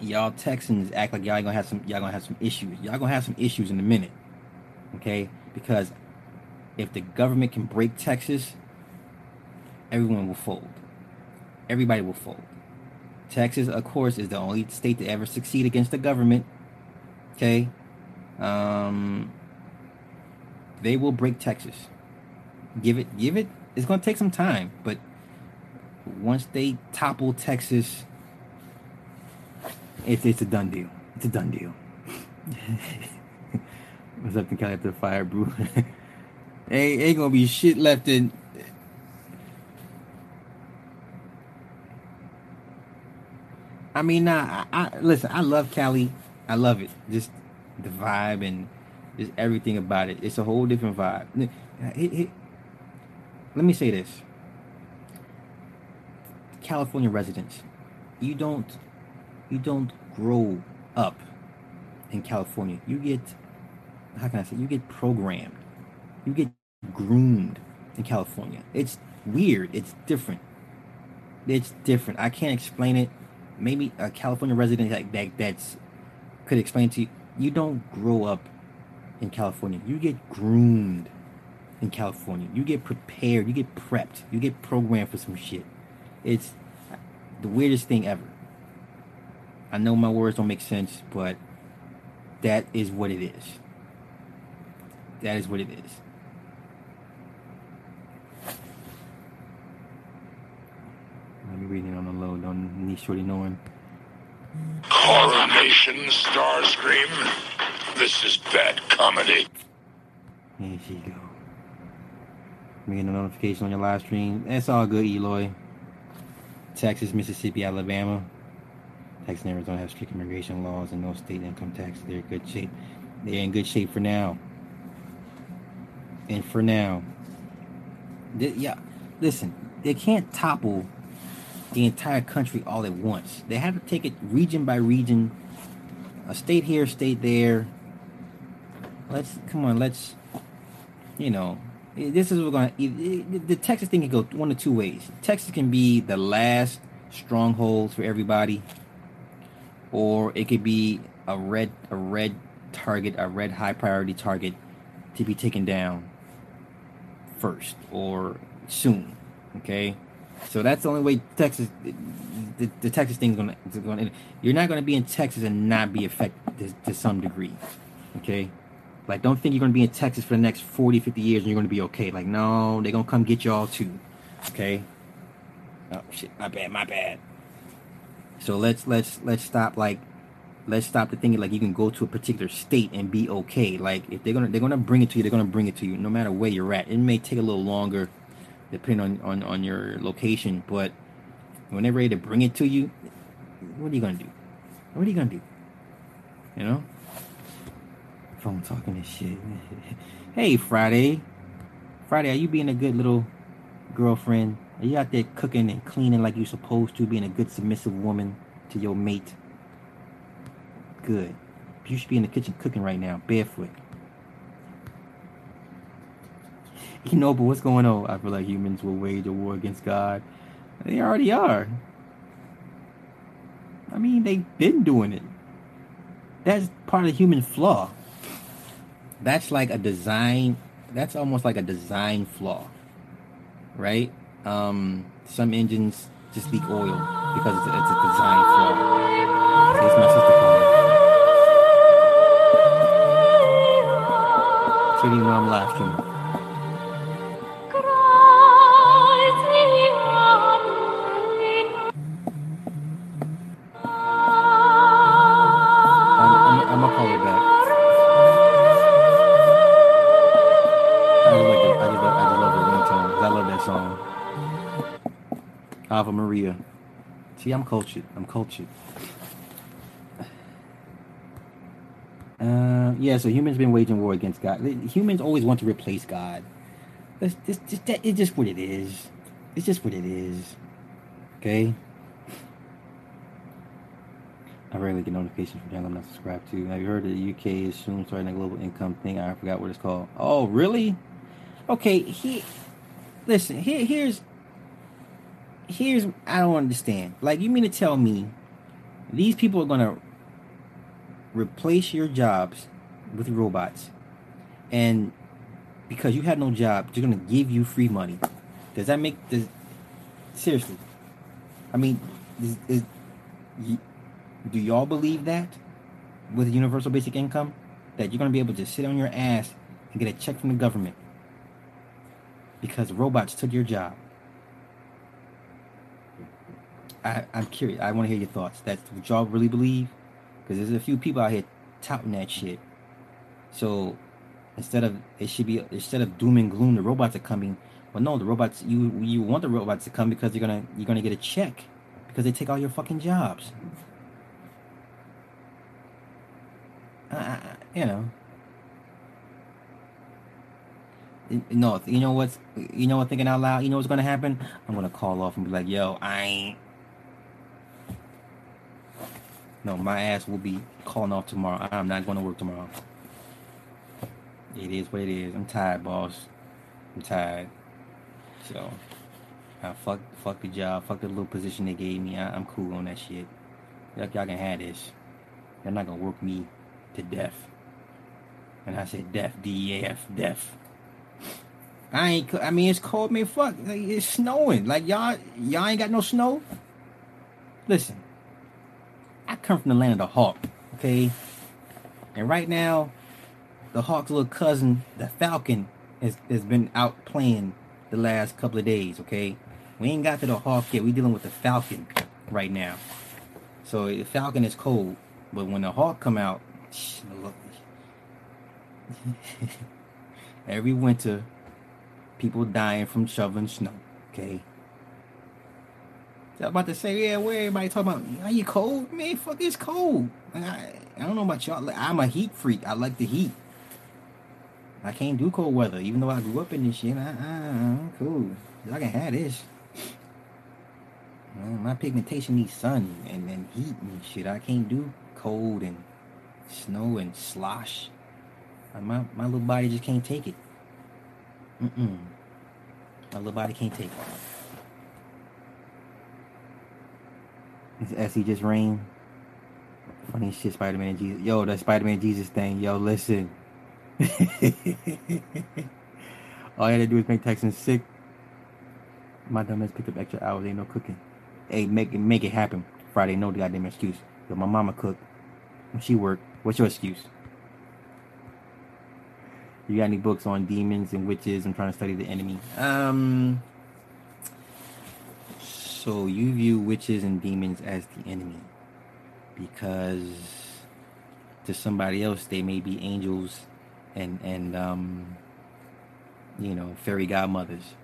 y'all Texans act like y'all gonna have some y'all gonna have some issues. Y'all gonna have some issues in a minute. Okay? Because if the government can break Texas, everyone will fold. Everybody will fold. Texas, of course, is the only state to ever succeed against the government. Okay? Um they will break Texas. Give it give it it's gonna take some time, but once they topple Texas, it's it's a done deal. It's a done deal. What's up, the Cali after the fire, bro? ain't ain't gonna be shit left in. I mean, nah. I, I listen. I love Cali. I love it. Just the vibe and just everything about it. It's a whole different vibe. let me say this. California residents, you don't you don't grow up in California. You get, how can I say, you get programmed. You get groomed in California. It's weird. It's different. It's different. I can't explain it. Maybe a California resident like that that's could explain to you. You don't grow up in California. You get groomed in California. You get prepared. You get prepped. You get programmed for some shit. It's the weirdest thing ever. I know my words don't make sense, but that is what it is. That is what it is. Let me read it on the low. Don't need shorty knowing. Coronation Starscream. This is bad comedy. Here she go. Making a notification on your live stream. That's all good, Eloy. Texas, Mississippi, Alabama. Texas and Arizona have strict immigration laws and no state income tax. They're in good shape. They're in good shape for now. And for now, they, yeah, listen, they can't topple the entire country all at once. They have to take it region by region, a state here, state there. Let's come on, let's you know, this is we're gonna. The Texas thing can go one of two ways. Texas can be the last stronghold for everybody, or it could be a red a red target, a red high priority target to be taken down first or soon. Okay, so that's the only way Texas, the, the Texas thing is gonna, gonna. You're not gonna be in Texas and not be affected to, to some degree. Okay, like don't think you're gonna be in Texas for the next 40, 50 years and you're gonna be okay. Like no, they're gonna come get y'all too. Okay. Oh shit, my bad, my bad. So let's let's let's stop like let's stop the thinking like you can go to a particular state and be okay. Like if they're gonna they're gonna bring it to you, they're gonna bring it to you no matter where you're at. It may take a little longer depending on, on, on your location, but when they're ready to bring it to you, what are you gonna do? What are you gonna do? You know? Phone talking this shit. hey Friday. Friday, are you being a good little girlfriend? Are you out there cooking and cleaning like you're supposed to, being a good submissive woman to your mate? Good. You should be in the kitchen cooking right now, barefoot. You know, but what's going on? I feel like humans will wage a war against God. They already are. I mean, they've been doing it. That's part of the human flaw. That's like a design. That's almost like a design flaw, right? Um, some engines just leak oil because it's a, it's a design flaw. So it's my sister calling. Sitting mom live streaming. Ave Maria. See, I'm cultured. I'm cultured. Uh, yeah, so humans been waging war against God. Humans always want to replace God. That's just, that, it's just what it is. It's just what it is. Okay. I rarely get notifications from channels I'm not subscribed to. Have you heard the UK is soon starting a global income thing? I forgot what it's called. Oh, really? Okay, he listen, here here's here's I don't understand. Like you mean to tell me these people are gonna replace your jobs with robots and because you had no job, they're gonna give you free money. Does that make the seriously? I mean, is, is do y'all believe that with universal basic income that you're gonna be able to sit on your ass and get a check from the government because robots took your job? I, I'm curious. I want to hear your thoughts. That's what y'all really believe, because there's a few people out here touting that shit. So instead of it should be instead of doom and gloom, the robots are coming. Well, no, the robots you you want the robots to come because you're gonna you're gonna get a check because they take all your fucking jobs. You know. No, you know what's you know what thinking out loud. You know what's gonna happen? I'm gonna call off and be like, "Yo, I ain't." No, my ass will be calling off tomorrow. I'm not going to work tomorrow. It is what it is. I'm tired, boss. I'm tired. So, I fuck, fuck the job. Fuck the little position they gave me. I, I'm cool on that shit. Y'all, y'all can have this. You're not gonna work me to death. And I said death, D-E-A-F, death. I ain't. I mean, it's cold, man. Fuck, like, it's snowing. Like y'all, y'all ain't got no snow. Listen, I come from the land of the hawk, okay? And right now, the hawk's little cousin, the falcon, has, has been out playing the last couple of days, okay? We ain't got to the hawk yet. We dealing with the falcon right now. So the falcon is cold, but when the hawk come out, every winter, people dying from shoveling snow, okay? I was about to say, yeah, where everybody talking about, are you cold? Man, fuck, it's cold. I, I don't know about y'all. Like, I'm a heat freak. I like the heat. I can't do cold weather, even though I grew up in this shit. I, I, I'm cool. Y'all can have this. Uh, my pigmentation needs sun and, and heat and shit. I can't do cold and snow and slosh. My, my little body just can't take it. Mm-mm. My little body can't take it. Is Essie just rain? Funny shit, Spider Man Jesus. Yo, that Spider Man Jesus thing. Yo, listen. All I had to do is make Texans sick. My dumbass picked up extra hours. Ain't no cooking. Hey, make it make it happen. Friday, no goddamn excuse. Yo, my mama cooked. When she worked. What's your excuse? You got any books on demons and witches I'm trying to study the enemy? Um. So you view witches and demons as the enemy because to somebody else they may be angels and and um you know fairy godmothers.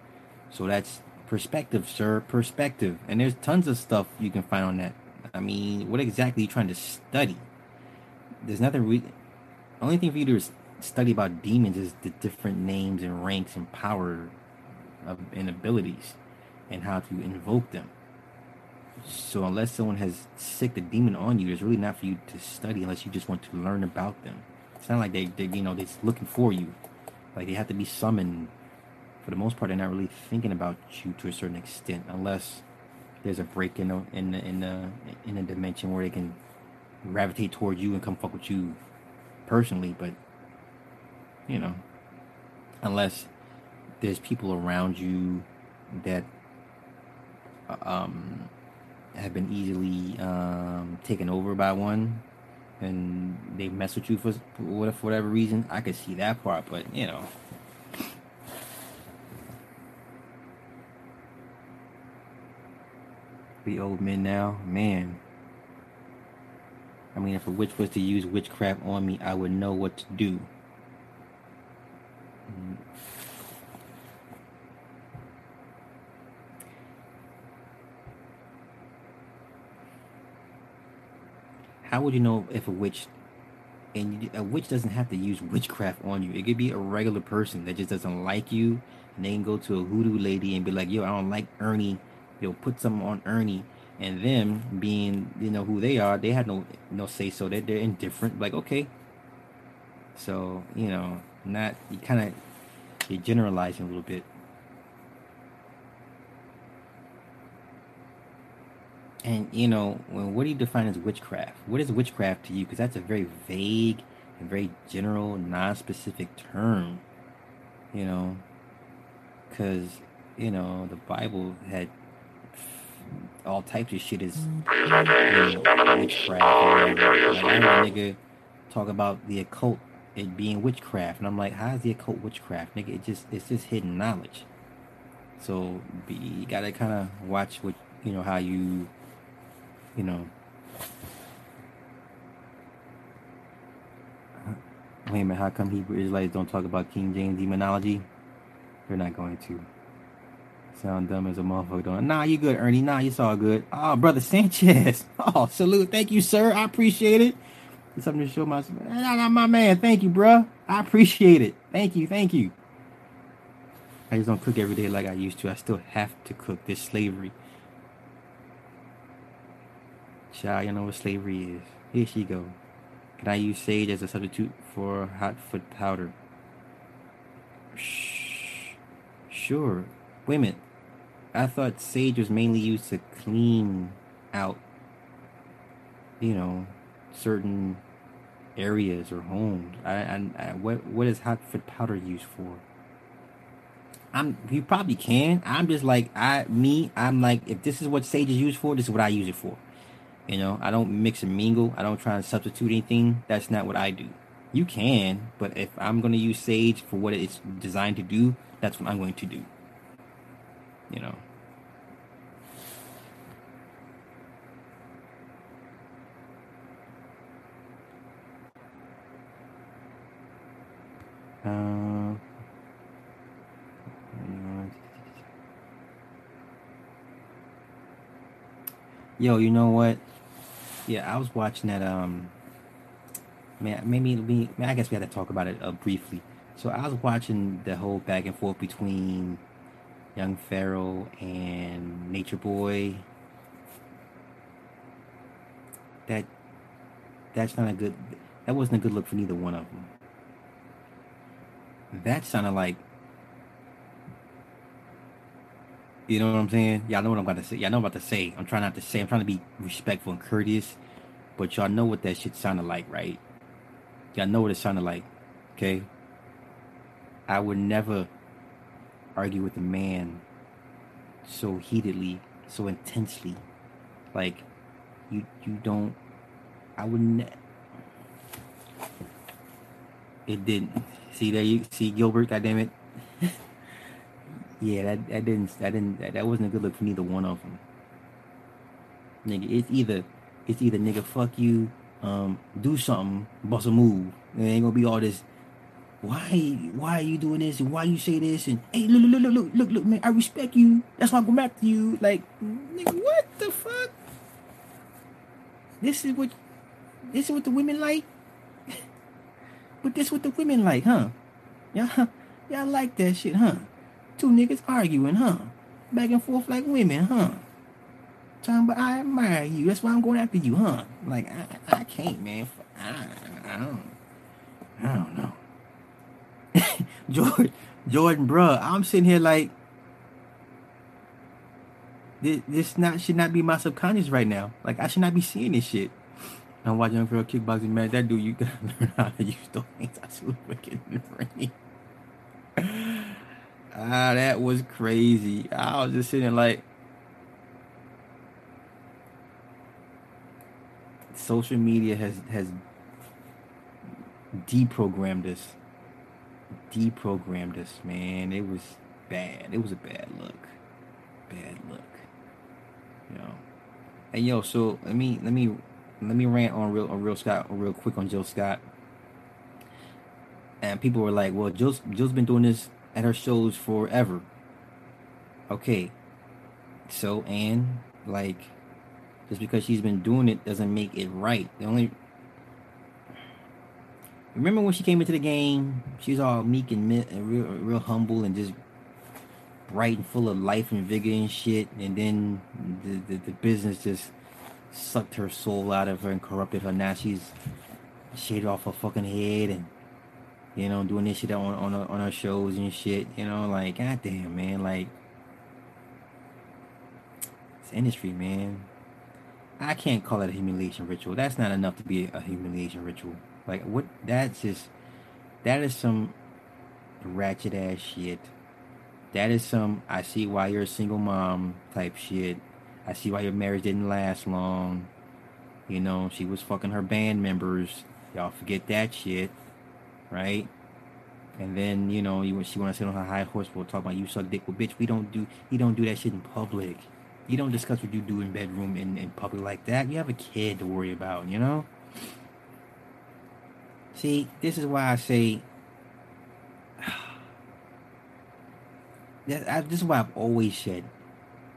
So that's perspective, sir. Perspective, and there's tons of stuff you can find on that. I mean, what exactly are you trying to study? There's nothing. Re- only thing for you to study about demons is the different names and ranks and power of, and abilities and how to invoke them. So unless someone has sic the demon on you, it's really not for you to study unless you just want to learn about them. It's not like they, they you know, they're looking for you. Like they have to be summoned. For the most part, they're not really thinking about you to a certain extent, unless there's a break in the in the in the in a dimension where they can gravitate towards you and come fuck with you personally. But you know, unless there's people around you that um, have been easily um, taken over by one and they mess with you for, for whatever reason, I could see that part, but you know. We old men now, man. I mean, if a witch was to use witchcraft on me, I would know what to do. How would you know if a witch and a witch doesn't have to use witchcraft on you. It could be a regular person that just doesn't like you, and they can go to a hoodoo lady and be like, "Yo, I don't like Ernie." They'll put something on Ernie, and them being, you know, who they are, they have no no say so. That they're, they're indifferent. Like, okay. So you know, not you kind of you're generalizing a little bit. And you know, what do you define as witchcraft? What is witchcraft to you? Because that's a very vague and very general, non-specific term. You know, because you know the Bible had all types of shit is you know, witchcraft. Like I nigga talk about the occult it being witchcraft, and I'm like, how is the occult witchcraft, nigga? It just it's just hidden knowledge. So be, you gotta kind of watch what you know how you you know. Wait a minute, how come Hebrew Israelites don't talk about King James demonology? They're not going to. Sound dumb as a motherfucker. Nah, you good, Ernie. Nah, you all good. Oh, brother Sanchez. Oh, salute. Thank you, sir. I appreciate it. It's something to show my nah, my man. Thank you, bro. I appreciate it. Thank you, thank you. I just don't cook every day like I used to. I still have to cook. This slavery. Child, you know what slavery is. Here she go. Can I use sage as a substitute for hot foot powder? Shh. Sure. Wait a minute. I thought sage was mainly used to clean out, you know, certain areas or homes. I, I, I what what is hot foot powder used for? I'm you probably can. I'm just like I me. I'm like if this is what sage is used for, this is what I use it for. You know, I don't mix and mingle. I don't try and substitute anything. That's not what I do. You can, but if I'm going to use Sage for what it's designed to do, that's what I'm going to do. You know. Uh, yo, you know what? Yeah, I was watching that. Um, man, maybe we. I guess we had to talk about it uh, briefly. So I was watching the whole back and forth between Young Pharaoh and Nature Boy. That that's not a good. That wasn't a good look for neither one of them. That sounded like You know what I'm saying? Y'all know what I'm about to say. Y'all know what I'm about to say. I'm trying not to say. I'm trying to be respectful and courteous, but y'all know what that shit sounded like, right? Y'all know what it sounded like, okay? I would never argue with a man so heatedly, so intensely. Like you, you don't. I would. Ne- it didn't. See there, you see Gilbert. God damn it. yeah, that that didn't. That didn't. That, that wasn't a good look for neither one of them. Nigga, it's either it's either nigga fuck you, um, do something, bust a move. It ain't gonna be all this. Why why are you doing this and why you say this and hey look look look look look look man I respect you. That's why I go back to you. Like nigga what the fuck? This is what this is what the women like? But this what the women like huh? Y'all y'all like that shit huh? Two niggas arguing huh? Back and forth like women huh talking about I admire you that's why I'm going after you huh like I, I can't man I, I don't I don't know Jordan, Jordan, bruh, I'm sitting here like this, this not should not be my subconscious right now. Like I should not be seeing this shit. I'm watching for a kickboxing match. That dude, you gotta learn how to use those things. I was wicked in the ring. Ah, that was crazy. I was just sitting like social media has has deprogrammed us deprogrammed us, man. It was bad. It was a bad look. Bad look. You know. And yo, so let me let me let me rant on real on real Scott real quick on Jill Scott. And people were like, "Well, Jill's Jill's been doing this at her shows forever." Okay. So and like just because she's been doing it doesn't make it right. The only Remember when she came into the game? She was all meek and, and real, real humble and just bright and full of life and vigor and shit. And then the, the, the business just sucked her soul out of her and corrupted her. Now she's shaved off her fucking head and you know doing this shit on on her, on her shows and shit. You know, like goddamn man, like it's industry, man. I can't call it a humiliation ritual. That's not enough to be a humiliation ritual. Like what? That's just that is some ratchet ass shit. That is some I see why you're a single mom type shit. I see why your marriage didn't last long. You know, she was fucking her band members. Y'all forget that shit, right? And then you know, you she want to sit on her high horse. We'll talk about you suck dick. Well, bitch, we don't do. You don't do that shit in public. You don't discuss what you do in bedroom in, in public like that. You have a kid to worry about. You know. See, this is why I say that I, this is why I've always said,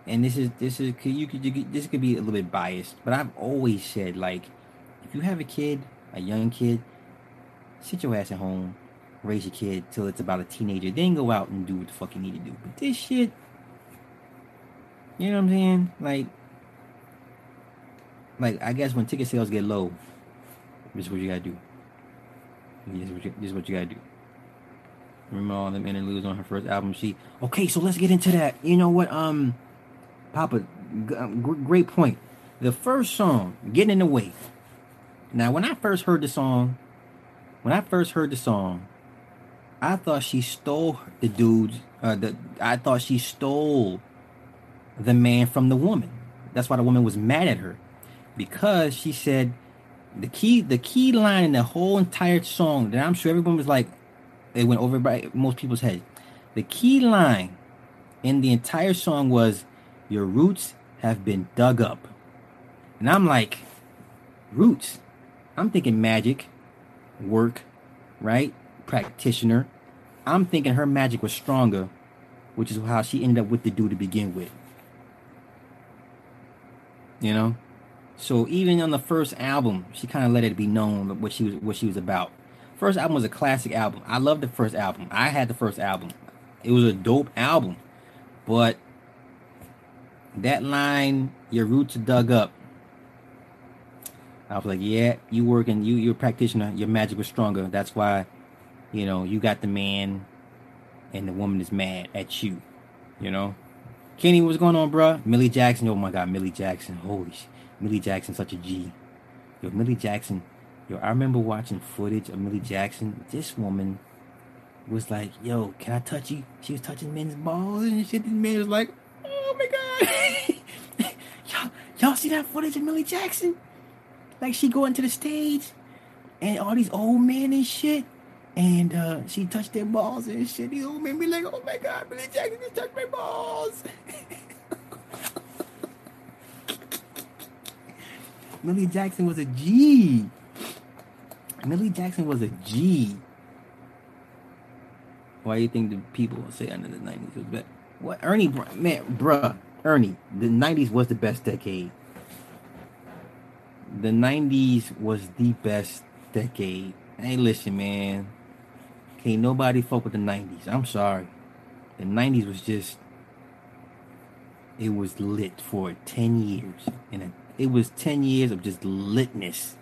and this is this is you could, you could this could be a little bit biased, but I've always said like, if you have a kid, a young kid, sit your ass at home, raise your kid till it's about a teenager, then go out and do what the fuck you need to do. But this shit, you know what I'm saying? Like, like I guess when ticket sales get low, this is what you gotta do. This is what you, this is what you gotta do. Remember all them interludes on her first album? She okay. So let's get into that. You know what? Um, Papa, g- um, great point. The first song, "Getting in the Way." Now, when I first heard the song, when I first heard the song, I thought she stole the dude. Uh, the I thought she stole the man from the woman. That's why the woman was mad at her because she said the key the key line in the whole entire song that I'm sure everyone was like it went over by most people's head. The key line in the entire song was your roots have been dug up. And I'm like roots. I'm thinking magic, work, right? Practitioner. I'm thinking her magic was stronger, which is how she ended up with the dude to begin with. You know? So even on the first album, she kind of let it be known what she was what she was about. First album was a classic album. I love the first album. I had the first album. It was a dope album. But that line, your roots dug up. I was like, yeah, you working, you you're a practitioner, your magic was stronger. That's why, you know, you got the man and the woman is mad at you, you know? Kenny, what's going on, bro? Millie Jackson. Oh my God, Millie Jackson. Holy shit. Millie Jackson, such a G. Yo, Millie Jackson. Yo, I remember watching footage of Millie Jackson. This woman was like, yo, can I touch you? She was touching men's balls and shit. And man was like, oh my God. y'all, y'all see that footage of Millie Jackson? Like she going to the stage and all these old men and shit. And uh, she touched their balls and shit. Old men be like, oh my God, Millie Jackson just touched my balls. Millie Jackson was a G. Millie Jackson was a G. Why do you think the people say under the 90s was better? What Ernie, man, bruh, Ernie, the 90s was the best decade. The 90s was the best decade. Hey, listen, man. Can't nobody fuck with the 90s. I'm sorry. The 90s was just, it was lit for 10 years. And it was 10 years of just litness.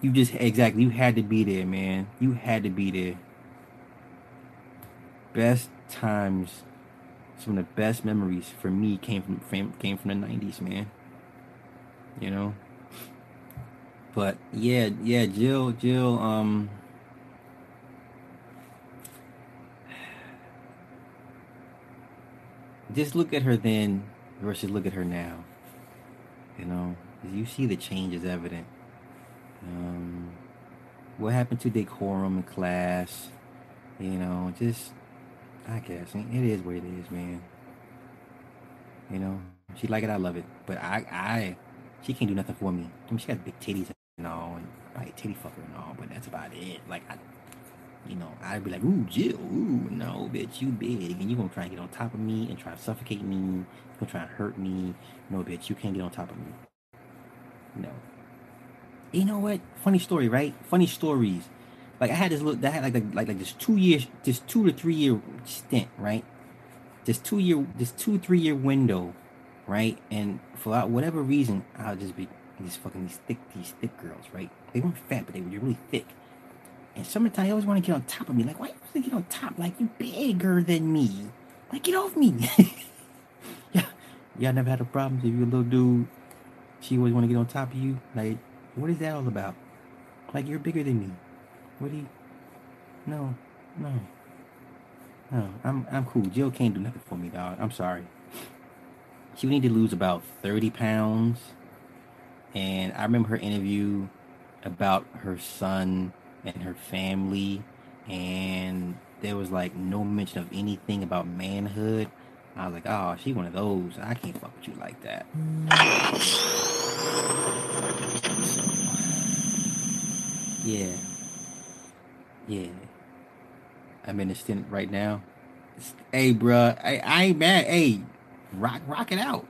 You just, exactly, you had to be there, man. You had to be there best times, some of the best memories for me came from came from the '90s, man. You know. But yeah, yeah, Jill, Jill, um. Just look at her then versus look at her now. You know, you see the change is evident. Um, what happened to decorum in class? You know, just I guess it is what it is, man. You know, she like it, I love it. But I, I, she can't do nothing for me. I mean, she got big titties and all, and like titty fucker and all, but that's about it. Like I, you know, I'd be like, ooh, Jill, ooh, no, bitch, you big, and you gonna try and get on top of me and try to suffocate me, you gonna try to hurt me. No, bitch, you can't get on top of me. No. You know what? Funny story, right? Funny stories like I had this look that had like like like this two years this two to three year stint, right? This two year this two three year window, right? And for whatever reason, I'll just be these fucking these thick these thick girls, right? They weren't fat, but they were really thick. And sometimes they always want to get on top of me. Like, why you want to get on top? Like you bigger than me. Like get off me. yeah, y'all never had a problem if you a little dude. She always want to get on top of you. Like, what is that all about? Like you're bigger than me. What do you? No, no, no. I'm I'm cool. Jill can't do nothing for me, dog. I'm sorry. She would need to lose about thirty pounds, and I remember her interview about her son and her family, and there was like no mention of anything about manhood. I was like, oh, she one of those. I can't fuck with you like that. So, yeah. Yeah. I'm in a stint right now. It's, Hey, bruh. I, I ain't mad. Hey, rock, rock it out.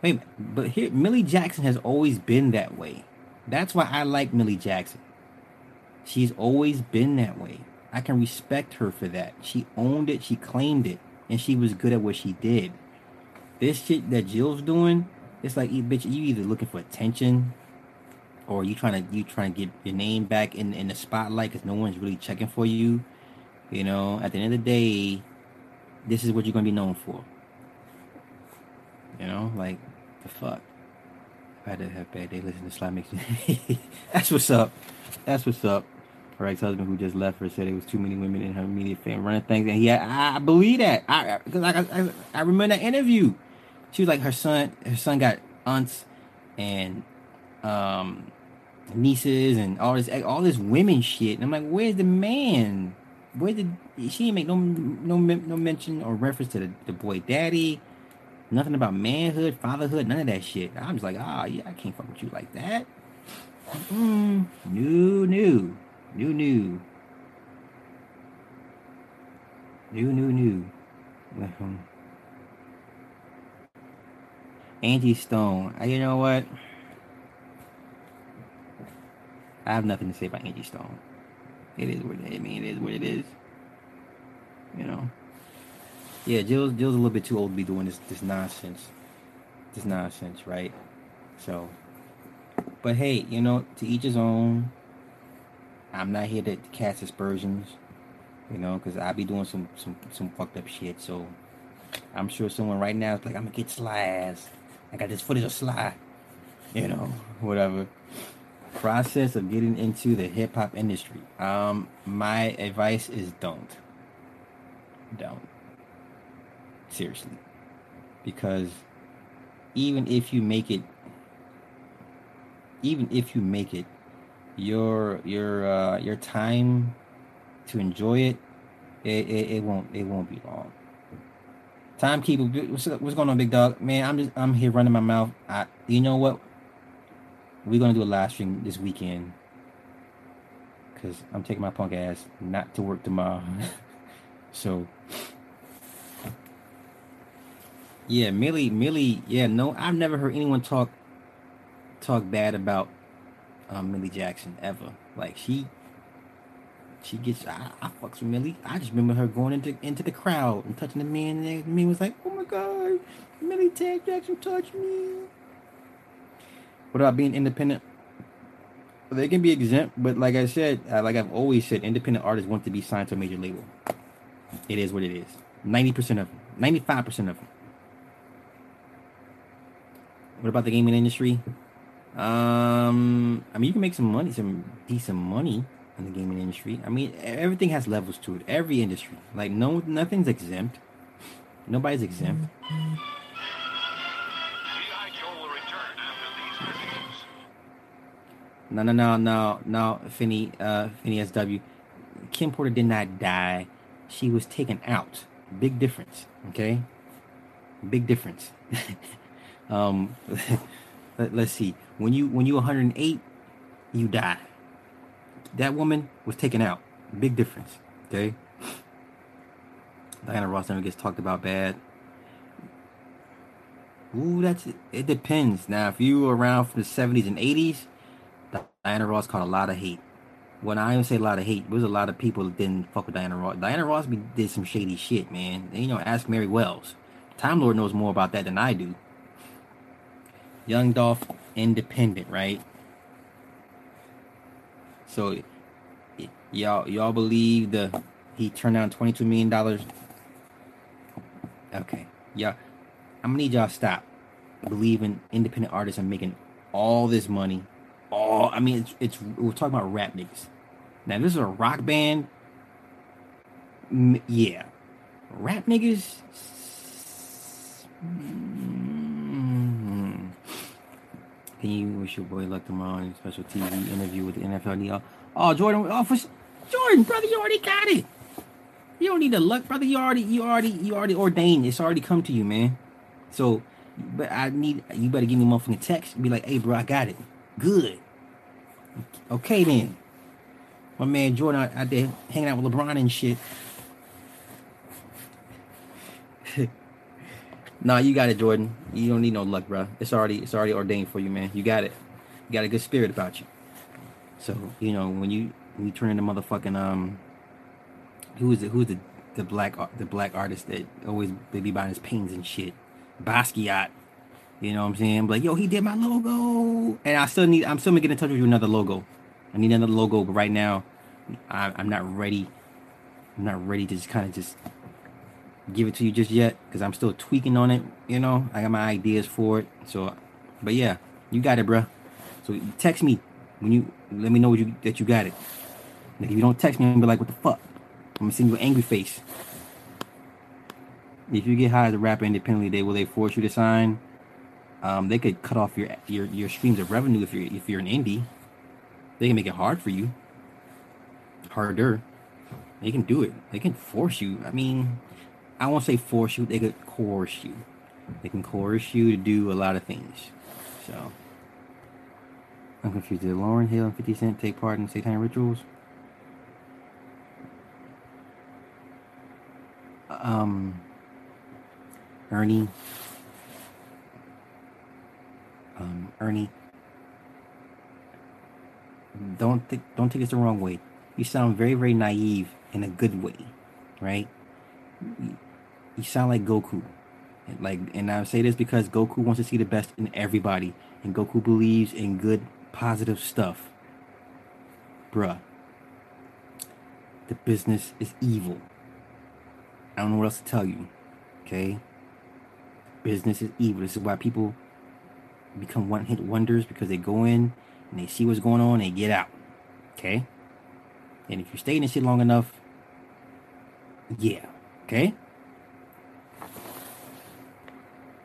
Wait, but here, Millie Jackson has always been that way. That's why I like Millie Jackson. She's always been that way. I can respect her for that. She owned it, she claimed it, and she was good at what she did. This shit that Jill's doing, it's like, bitch, you either looking for attention or you trying to you trying to get your name back in in the spotlight because no one's really checking for you. You know, at the end of the day, this is what you're gonna be known for. You know, like the fuck. I had to have bad day listening to Slime That's what's up. That's what's up. Her ex-husband, who just left her, said it was too many women in her immediate family running things, and yeah, I, believe that. I because I, I remember that interview. She was like her son. Her son got aunts and um nieces and all this all this women shit. And I'm like, where's the man? Where did she make no no no mention or reference to the, the boy daddy? Nothing about manhood, fatherhood, none of that shit. I'm just like, ah, oh, yeah, I can't fuck with you like that. Mm, new, new, new, new, new, new, new. Um, Angie Stone. You know what? I have nothing to say about Angie Stone. It is what it. I mean, it is what it is. You know. Yeah, Jill's Jill's a little bit too old to be doing this this nonsense. This nonsense, right? So, but hey, you know, to each his own. I'm not here to cast aspersions. You know, because I be doing some some some fucked up shit. So I'm sure someone right now is like, I'm gonna get Sly ass. I got this footage of Sly. You know, whatever. Process of getting into the hip hop industry. Um, my advice is don't. Don't. Seriously. Because even if you make it even if you make it your your uh your time to enjoy it it, it, it won't it won't be long. Timekeeper what's, what's going on big dog? Man i'm just i'm here running my mouth. I you know what? We're gonna do a live stream this weekend. Because i'm taking my punk ass not to work tomorrow. So yeah millie millie yeah no i've never heard anyone talk talk bad about um, Millie Jackson ever. Like she, she gets. I, I fucks with Millie. I just remember her going into into the crowd and touching the man. And the man was like, "Oh my god, Millie Jackson touched me." What about being independent? They can be exempt, but like I said, uh, like I've always said, independent artists want to be signed to a major label. It is what it is. Ninety percent of them, ninety-five percent of them. What about the gaming industry? Um, I mean, you can make some money, some decent money in the gaming industry. I mean, everything has levels to it. Every industry, like no, nothing's exempt. Nobody's exempt. No, no, no, no, no, Finny, uh, Finny SW. Kim Porter did not die. She was taken out. Big difference. Okay. Big difference. um. Let, us see. When you when you 108, you die. That woman was taken out. Big difference. Okay. Diana Ross never gets talked about bad. Ooh, that's it depends. Now, if you were around from the 70s and 80s, Diana Ross caught a lot of hate. When I even say a lot of hate, there was a lot of people that didn't fuck with Diana Ross. Diana Ross did some shady shit, man. You know, ask Mary Wells. Time Lord knows more about that than I do. Young Dolph independent, right? So y'all y'all believe the he turned down twenty two million dollars. Okay, yeah, I'm gonna need y'all stop believing independent artists are making all this money. All I mean, it's, it's we're talking about rap niggas. Now this is a rock band. Yeah, rap niggas. You wish your boy luck tomorrow special TV interview with the NFL? Oh, Jordan, oh, Jordan, brother, you already got it. You don't need the luck, brother. You already, you already, you already ordained. It's already come to you, man. So, but I need you better give me a motherfucking text. Be like, hey, bro, I got it. Good. Okay, then. My man Jordan out there hanging out with LeBron and shit. Nah, you got it, Jordan. You don't need no luck, bro. It's already it's already ordained for you, man. You got it. You got a good spirit about you. So you know when you when you turn into motherfucking um, who is it? Who's the the black the black artist that always they be buying his paintings and shit? Basquiat. You know what I'm saying? Like, yo, he did my logo, and I still need. I'm still gonna get in touch with you another logo. I need another logo, but right now, I, I'm not ready. I'm not ready to just kind of just give it to you just yet because I'm still tweaking on it. You know, I got my ideas for it. So, but yeah, you got it, bro. So text me when you let me know you, that you got it. Like if you don't text me, I'm be like, what the fuck? I'm gonna send you an angry face. If you get hired as a rapper independently, they will they force you to sign. Um, they could cut off your your your streams of revenue if you're if you're an indie. They can make it hard for you. Harder. They can do it. They can force you. I mean, I won't say force you, they could coerce you. They can coerce you to do a lot of things. So I'm confused. Did Lauryn Hill and 50 Cent take part in satanic rituals? Um Ernie um Ernie don't think don't take this the wrong way. You sound very, very naive in a good way, right? You sound like Goku. Like, and I say this because Goku wants to see the best in everybody, and Goku believes in good, positive stuff. Bruh, The business is evil. I don't know what else to tell you. Okay? Business is evil. This is why people become one hit wonders because they go in and they see what's going on and they get out. Okay? And if you stay in this shit long enough, yeah. Okay?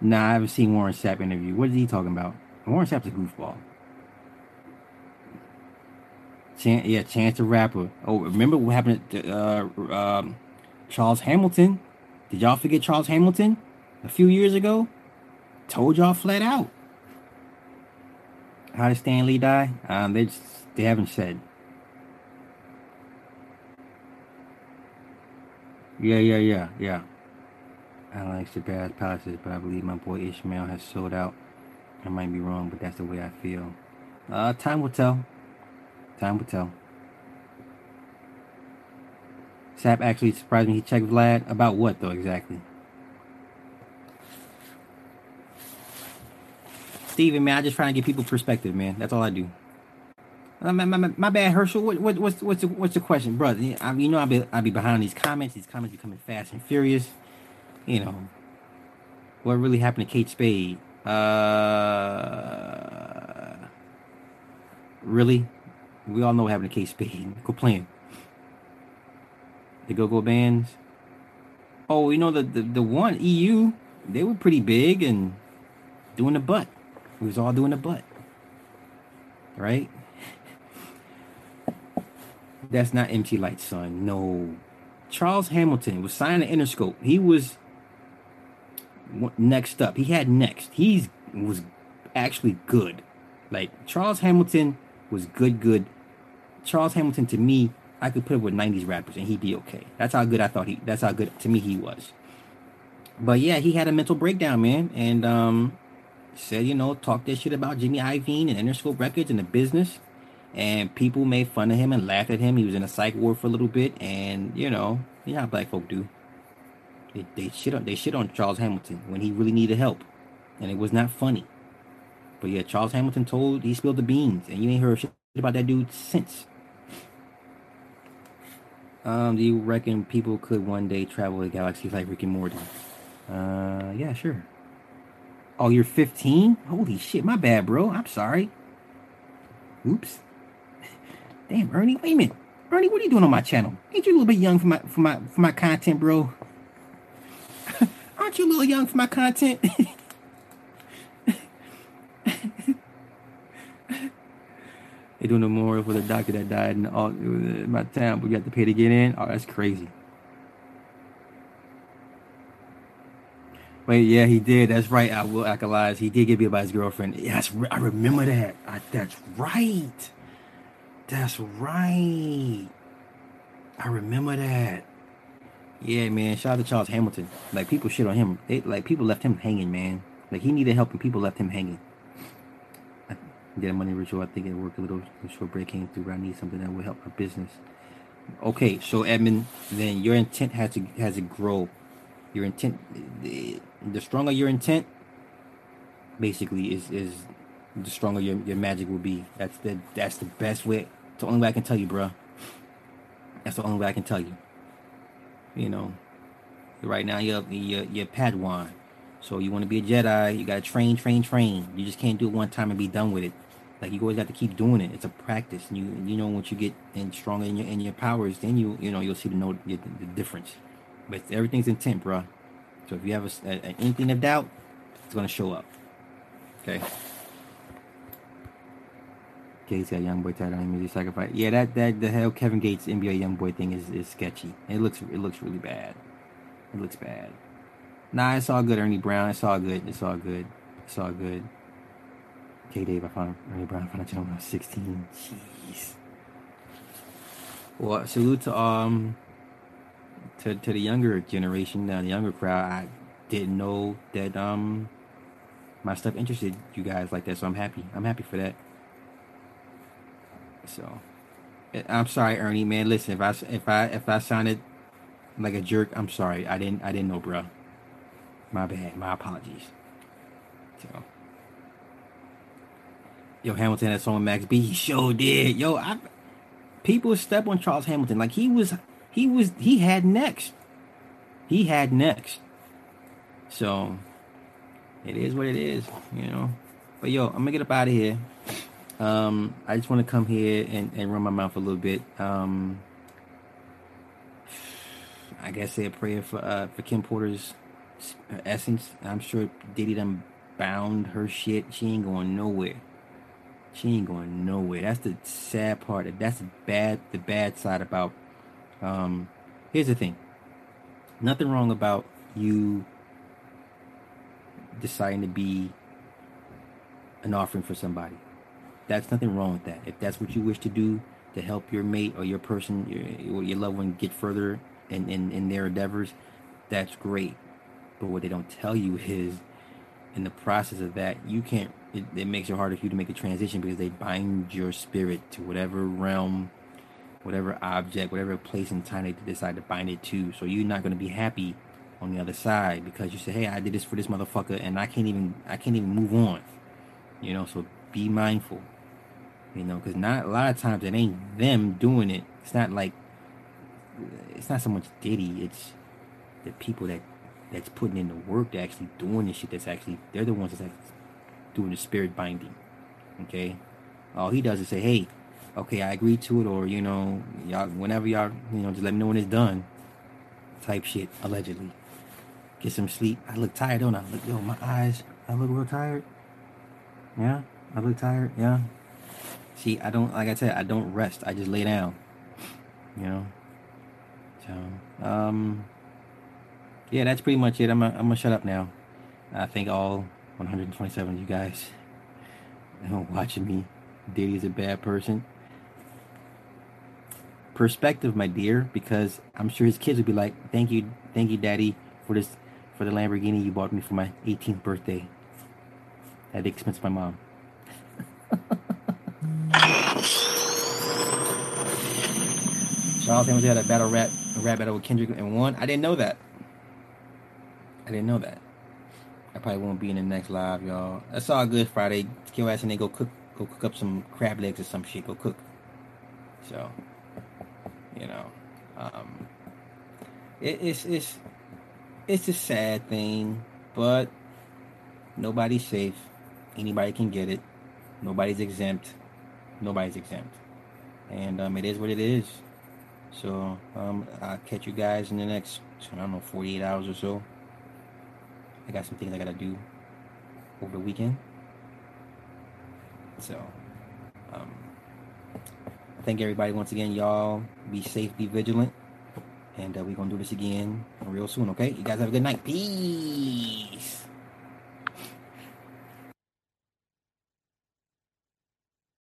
Nah, I haven't seen Warren Sapp interview. What is he talking about? Warren Sapp's a goofball. Chan- yeah, Chance the Rapper. Oh, remember what happened to uh, um, Charles Hamilton? Did y'all forget Charles Hamilton a few years ago? Told y'all flat out. How did Stan Lee die? Um, they just, they haven't said. Yeah, yeah, yeah, yeah. I like Shabazz Palaces, but I believe my boy Ishmael has sold out. I might be wrong, but that's the way I feel. Uh, time will tell. Time will tell. Sapp actually surprised me. He checked Vlad about what though exactly? Steven, man, I just trying to give people perspective, man. That's all I do. Uh, my, my, my bad, Herschel. What, what, what's what's the, what's the question, brother? I, you know, I be I be behind these comments. These comments becoming fast and furious. You know, what really happened to Kate Spade? Uh, really? We all know what happened to Kate Spade. Go playing. The Go Go Bands. Oh, you know the, the the one EU. They were pretty big and doing the butt. We was all doing the butt. Right? That's not MC Lyte, son. No. Charles Hamilton was signed to Interscope. He was next up. He had next. He's was actually good. Like Charles Hamilton was good, good. Charles Hamilton to me, I could put him with '90s rappers and he'd be okay. That's how good I thought he. That's how good to me he was. But yeah, he had a mental breakdown, man, and um, said you know talk that shit about Jimmy Iovine and Interscope Records and the business and people made fun of him and laughed at him. He was in a psych ward for a little bit, and you know, you know how black folk do. They, they shit on they shit on Charles Hamilton when he really needed help, and it was not funny. But yeah, Charles Hamilton told he spilled the beans, and you ain't heard shit about that dude since. Um, do you reckon people could one day travel the galaxy like Rick and Morty? Uh, yeah, sure. Oh, you're 15? Holy shit, my bad, bro. I'm sorry. Oops. Damn, Ernie, wait a minute. Ernie, what are you doing on my channel? Ain't you a little bit young for my for my for my content, bro? Aren't you a little young for my content? they doing a memorial for the doctor that died in, all, in my town, but we got to pay to get in. Oh, that's crazy. Wait, yeah, he did. That's right. I will alkalize. He did get beat by his girlfriend. Yes, I remember that. I, that's right. That's right. I remember that. Yeah, man. Shout out to Charles Hamilton. Like people shit on him. Like people left him hanging, man. Like he needed help and people left him hanging. I did a money ritual. I think it worked a little. Short break came through. But I need something that will help my business. Okay, so Edmund, then your intent has to has to grow. Your intent, the, the stronger your intent, basically is is the stronger your, your magic will be. That's the that's the best way It's the only way I can tell you, bro. That's the only way I can tell you. You know, right now you're you're, you're Padawan, so you want to be a Jedi. You gotta train, train, train. You just can't do it one time and be done with it. Like you always got to keep doing it. It's a practice. And you you know once you get in stronger in your in your powers, then you you know you'll see the know the, the difference. But everything's intent, bro. So if you have a, a, an inkling of doubt, it's gonna show up. Okay. Gates got young boy title on music. Yeah, that that the hell Kevin Gates NBA YoungBoy thing is, is sketchy. It looks it looks really bad. It looks bad. Nah, it's all good, Ernie Brown. It's all good. It's all good. It's all good. K Dave, I found Ernie Brown. I found a channel when I was 16. Jeez. Well, salute to um to to the younger generation, uh, the younger crowd. I didn't know that um my stuff interested you guys like that, so I'm happy. I'm happy for that. So, eh, I'm sorry, Ernie, man. Listen, if I if I if I sounded like a jerk, I'm sorry. I didn't I didn't know, bro. My bad. My apologies. So, yo, Hamilton had song Max B. He sure did. Yo, I people step on Charles Hamilton like he was he was he had next. He had next. So it is what it is, you know. But yo, I'm gonna get up out of here. Um, I just want to come here and, and run my mouth a little bit. Um, I guess say a prayer for uh, for Kim Porter's essence. I'm sure Diddy done bound her shit. She ain't going nowhere. She ain't going nowhere. That's the sad part. That's the bad the bad side about um here's the thing. Nothing wrong about you deciding to be an offering for somebody. That's nothing wrong with that. If that's what you wish to do to help your mate or your person, your, your loved one get further in, in, in their endeavors, that's great. But what they don't tell you is in the process of that, you can't, it, it makes it harder for you to make a transition because they bind your spirit to whatever realm, whatever object, whatever place and time they decide to bind it to. So you're not going to be happy on the other side because you say, hey, I did this for this motherfucker and I can't even, I can't even move on. You know, so be mindful. You know, because not a lot of times it ain't them doing it. It's not like it's not so much Diddy. It's the people that that's putting in the work, that actually doing the shit. That's actually they're the ones that's doing the spirit binding. Okay, all he does is say, "Hey, okay, I agree to it," or you know, y'all, whenever y'all, you know, just let me know when it's done. Type shit, allegedly. Get some sleep. I look tired, don't I? Look, yo, my eyes. I look real tired. Yeah, I look tired. Yeah. See, I don't like I said, I don't rest. I just lay down. You know. So, um, yeah, that's pretty much it. I'm gonna, I'm gonna shut up now. I thank all 127 of you guys watching me. Diddy is a bad person. Perspective, my dear, because I'm sure his kids would be like, "Thank you, thank you, Daddy, for this, for the Lamborghini you bought me for my 18th birthday." At the expense of my mom. Charles Hamilton had a battle rap, a rap battle with Kendrick and won. I didn't know that. I didn't know that. I probably won't be in the next live, y'all. That's all good. Friday, kill ass and they go cook, go cook up some crab legs or some shit. Go cook. So, you know, um, it, it's it's it's a sad thing, but nobody's safe. Anybody can get it. Nobody's exempt. Nobody's exempt. And um, it is what it is. So um, I'll catch you guys in the next, I don't know, 48 hours or so. I got some things I got to do over the weekend. So, um, thank everybody once again. Y'all be safe, be vigilant. And uh, we're to do this again real soon, okay? You guys have a good night. Peace.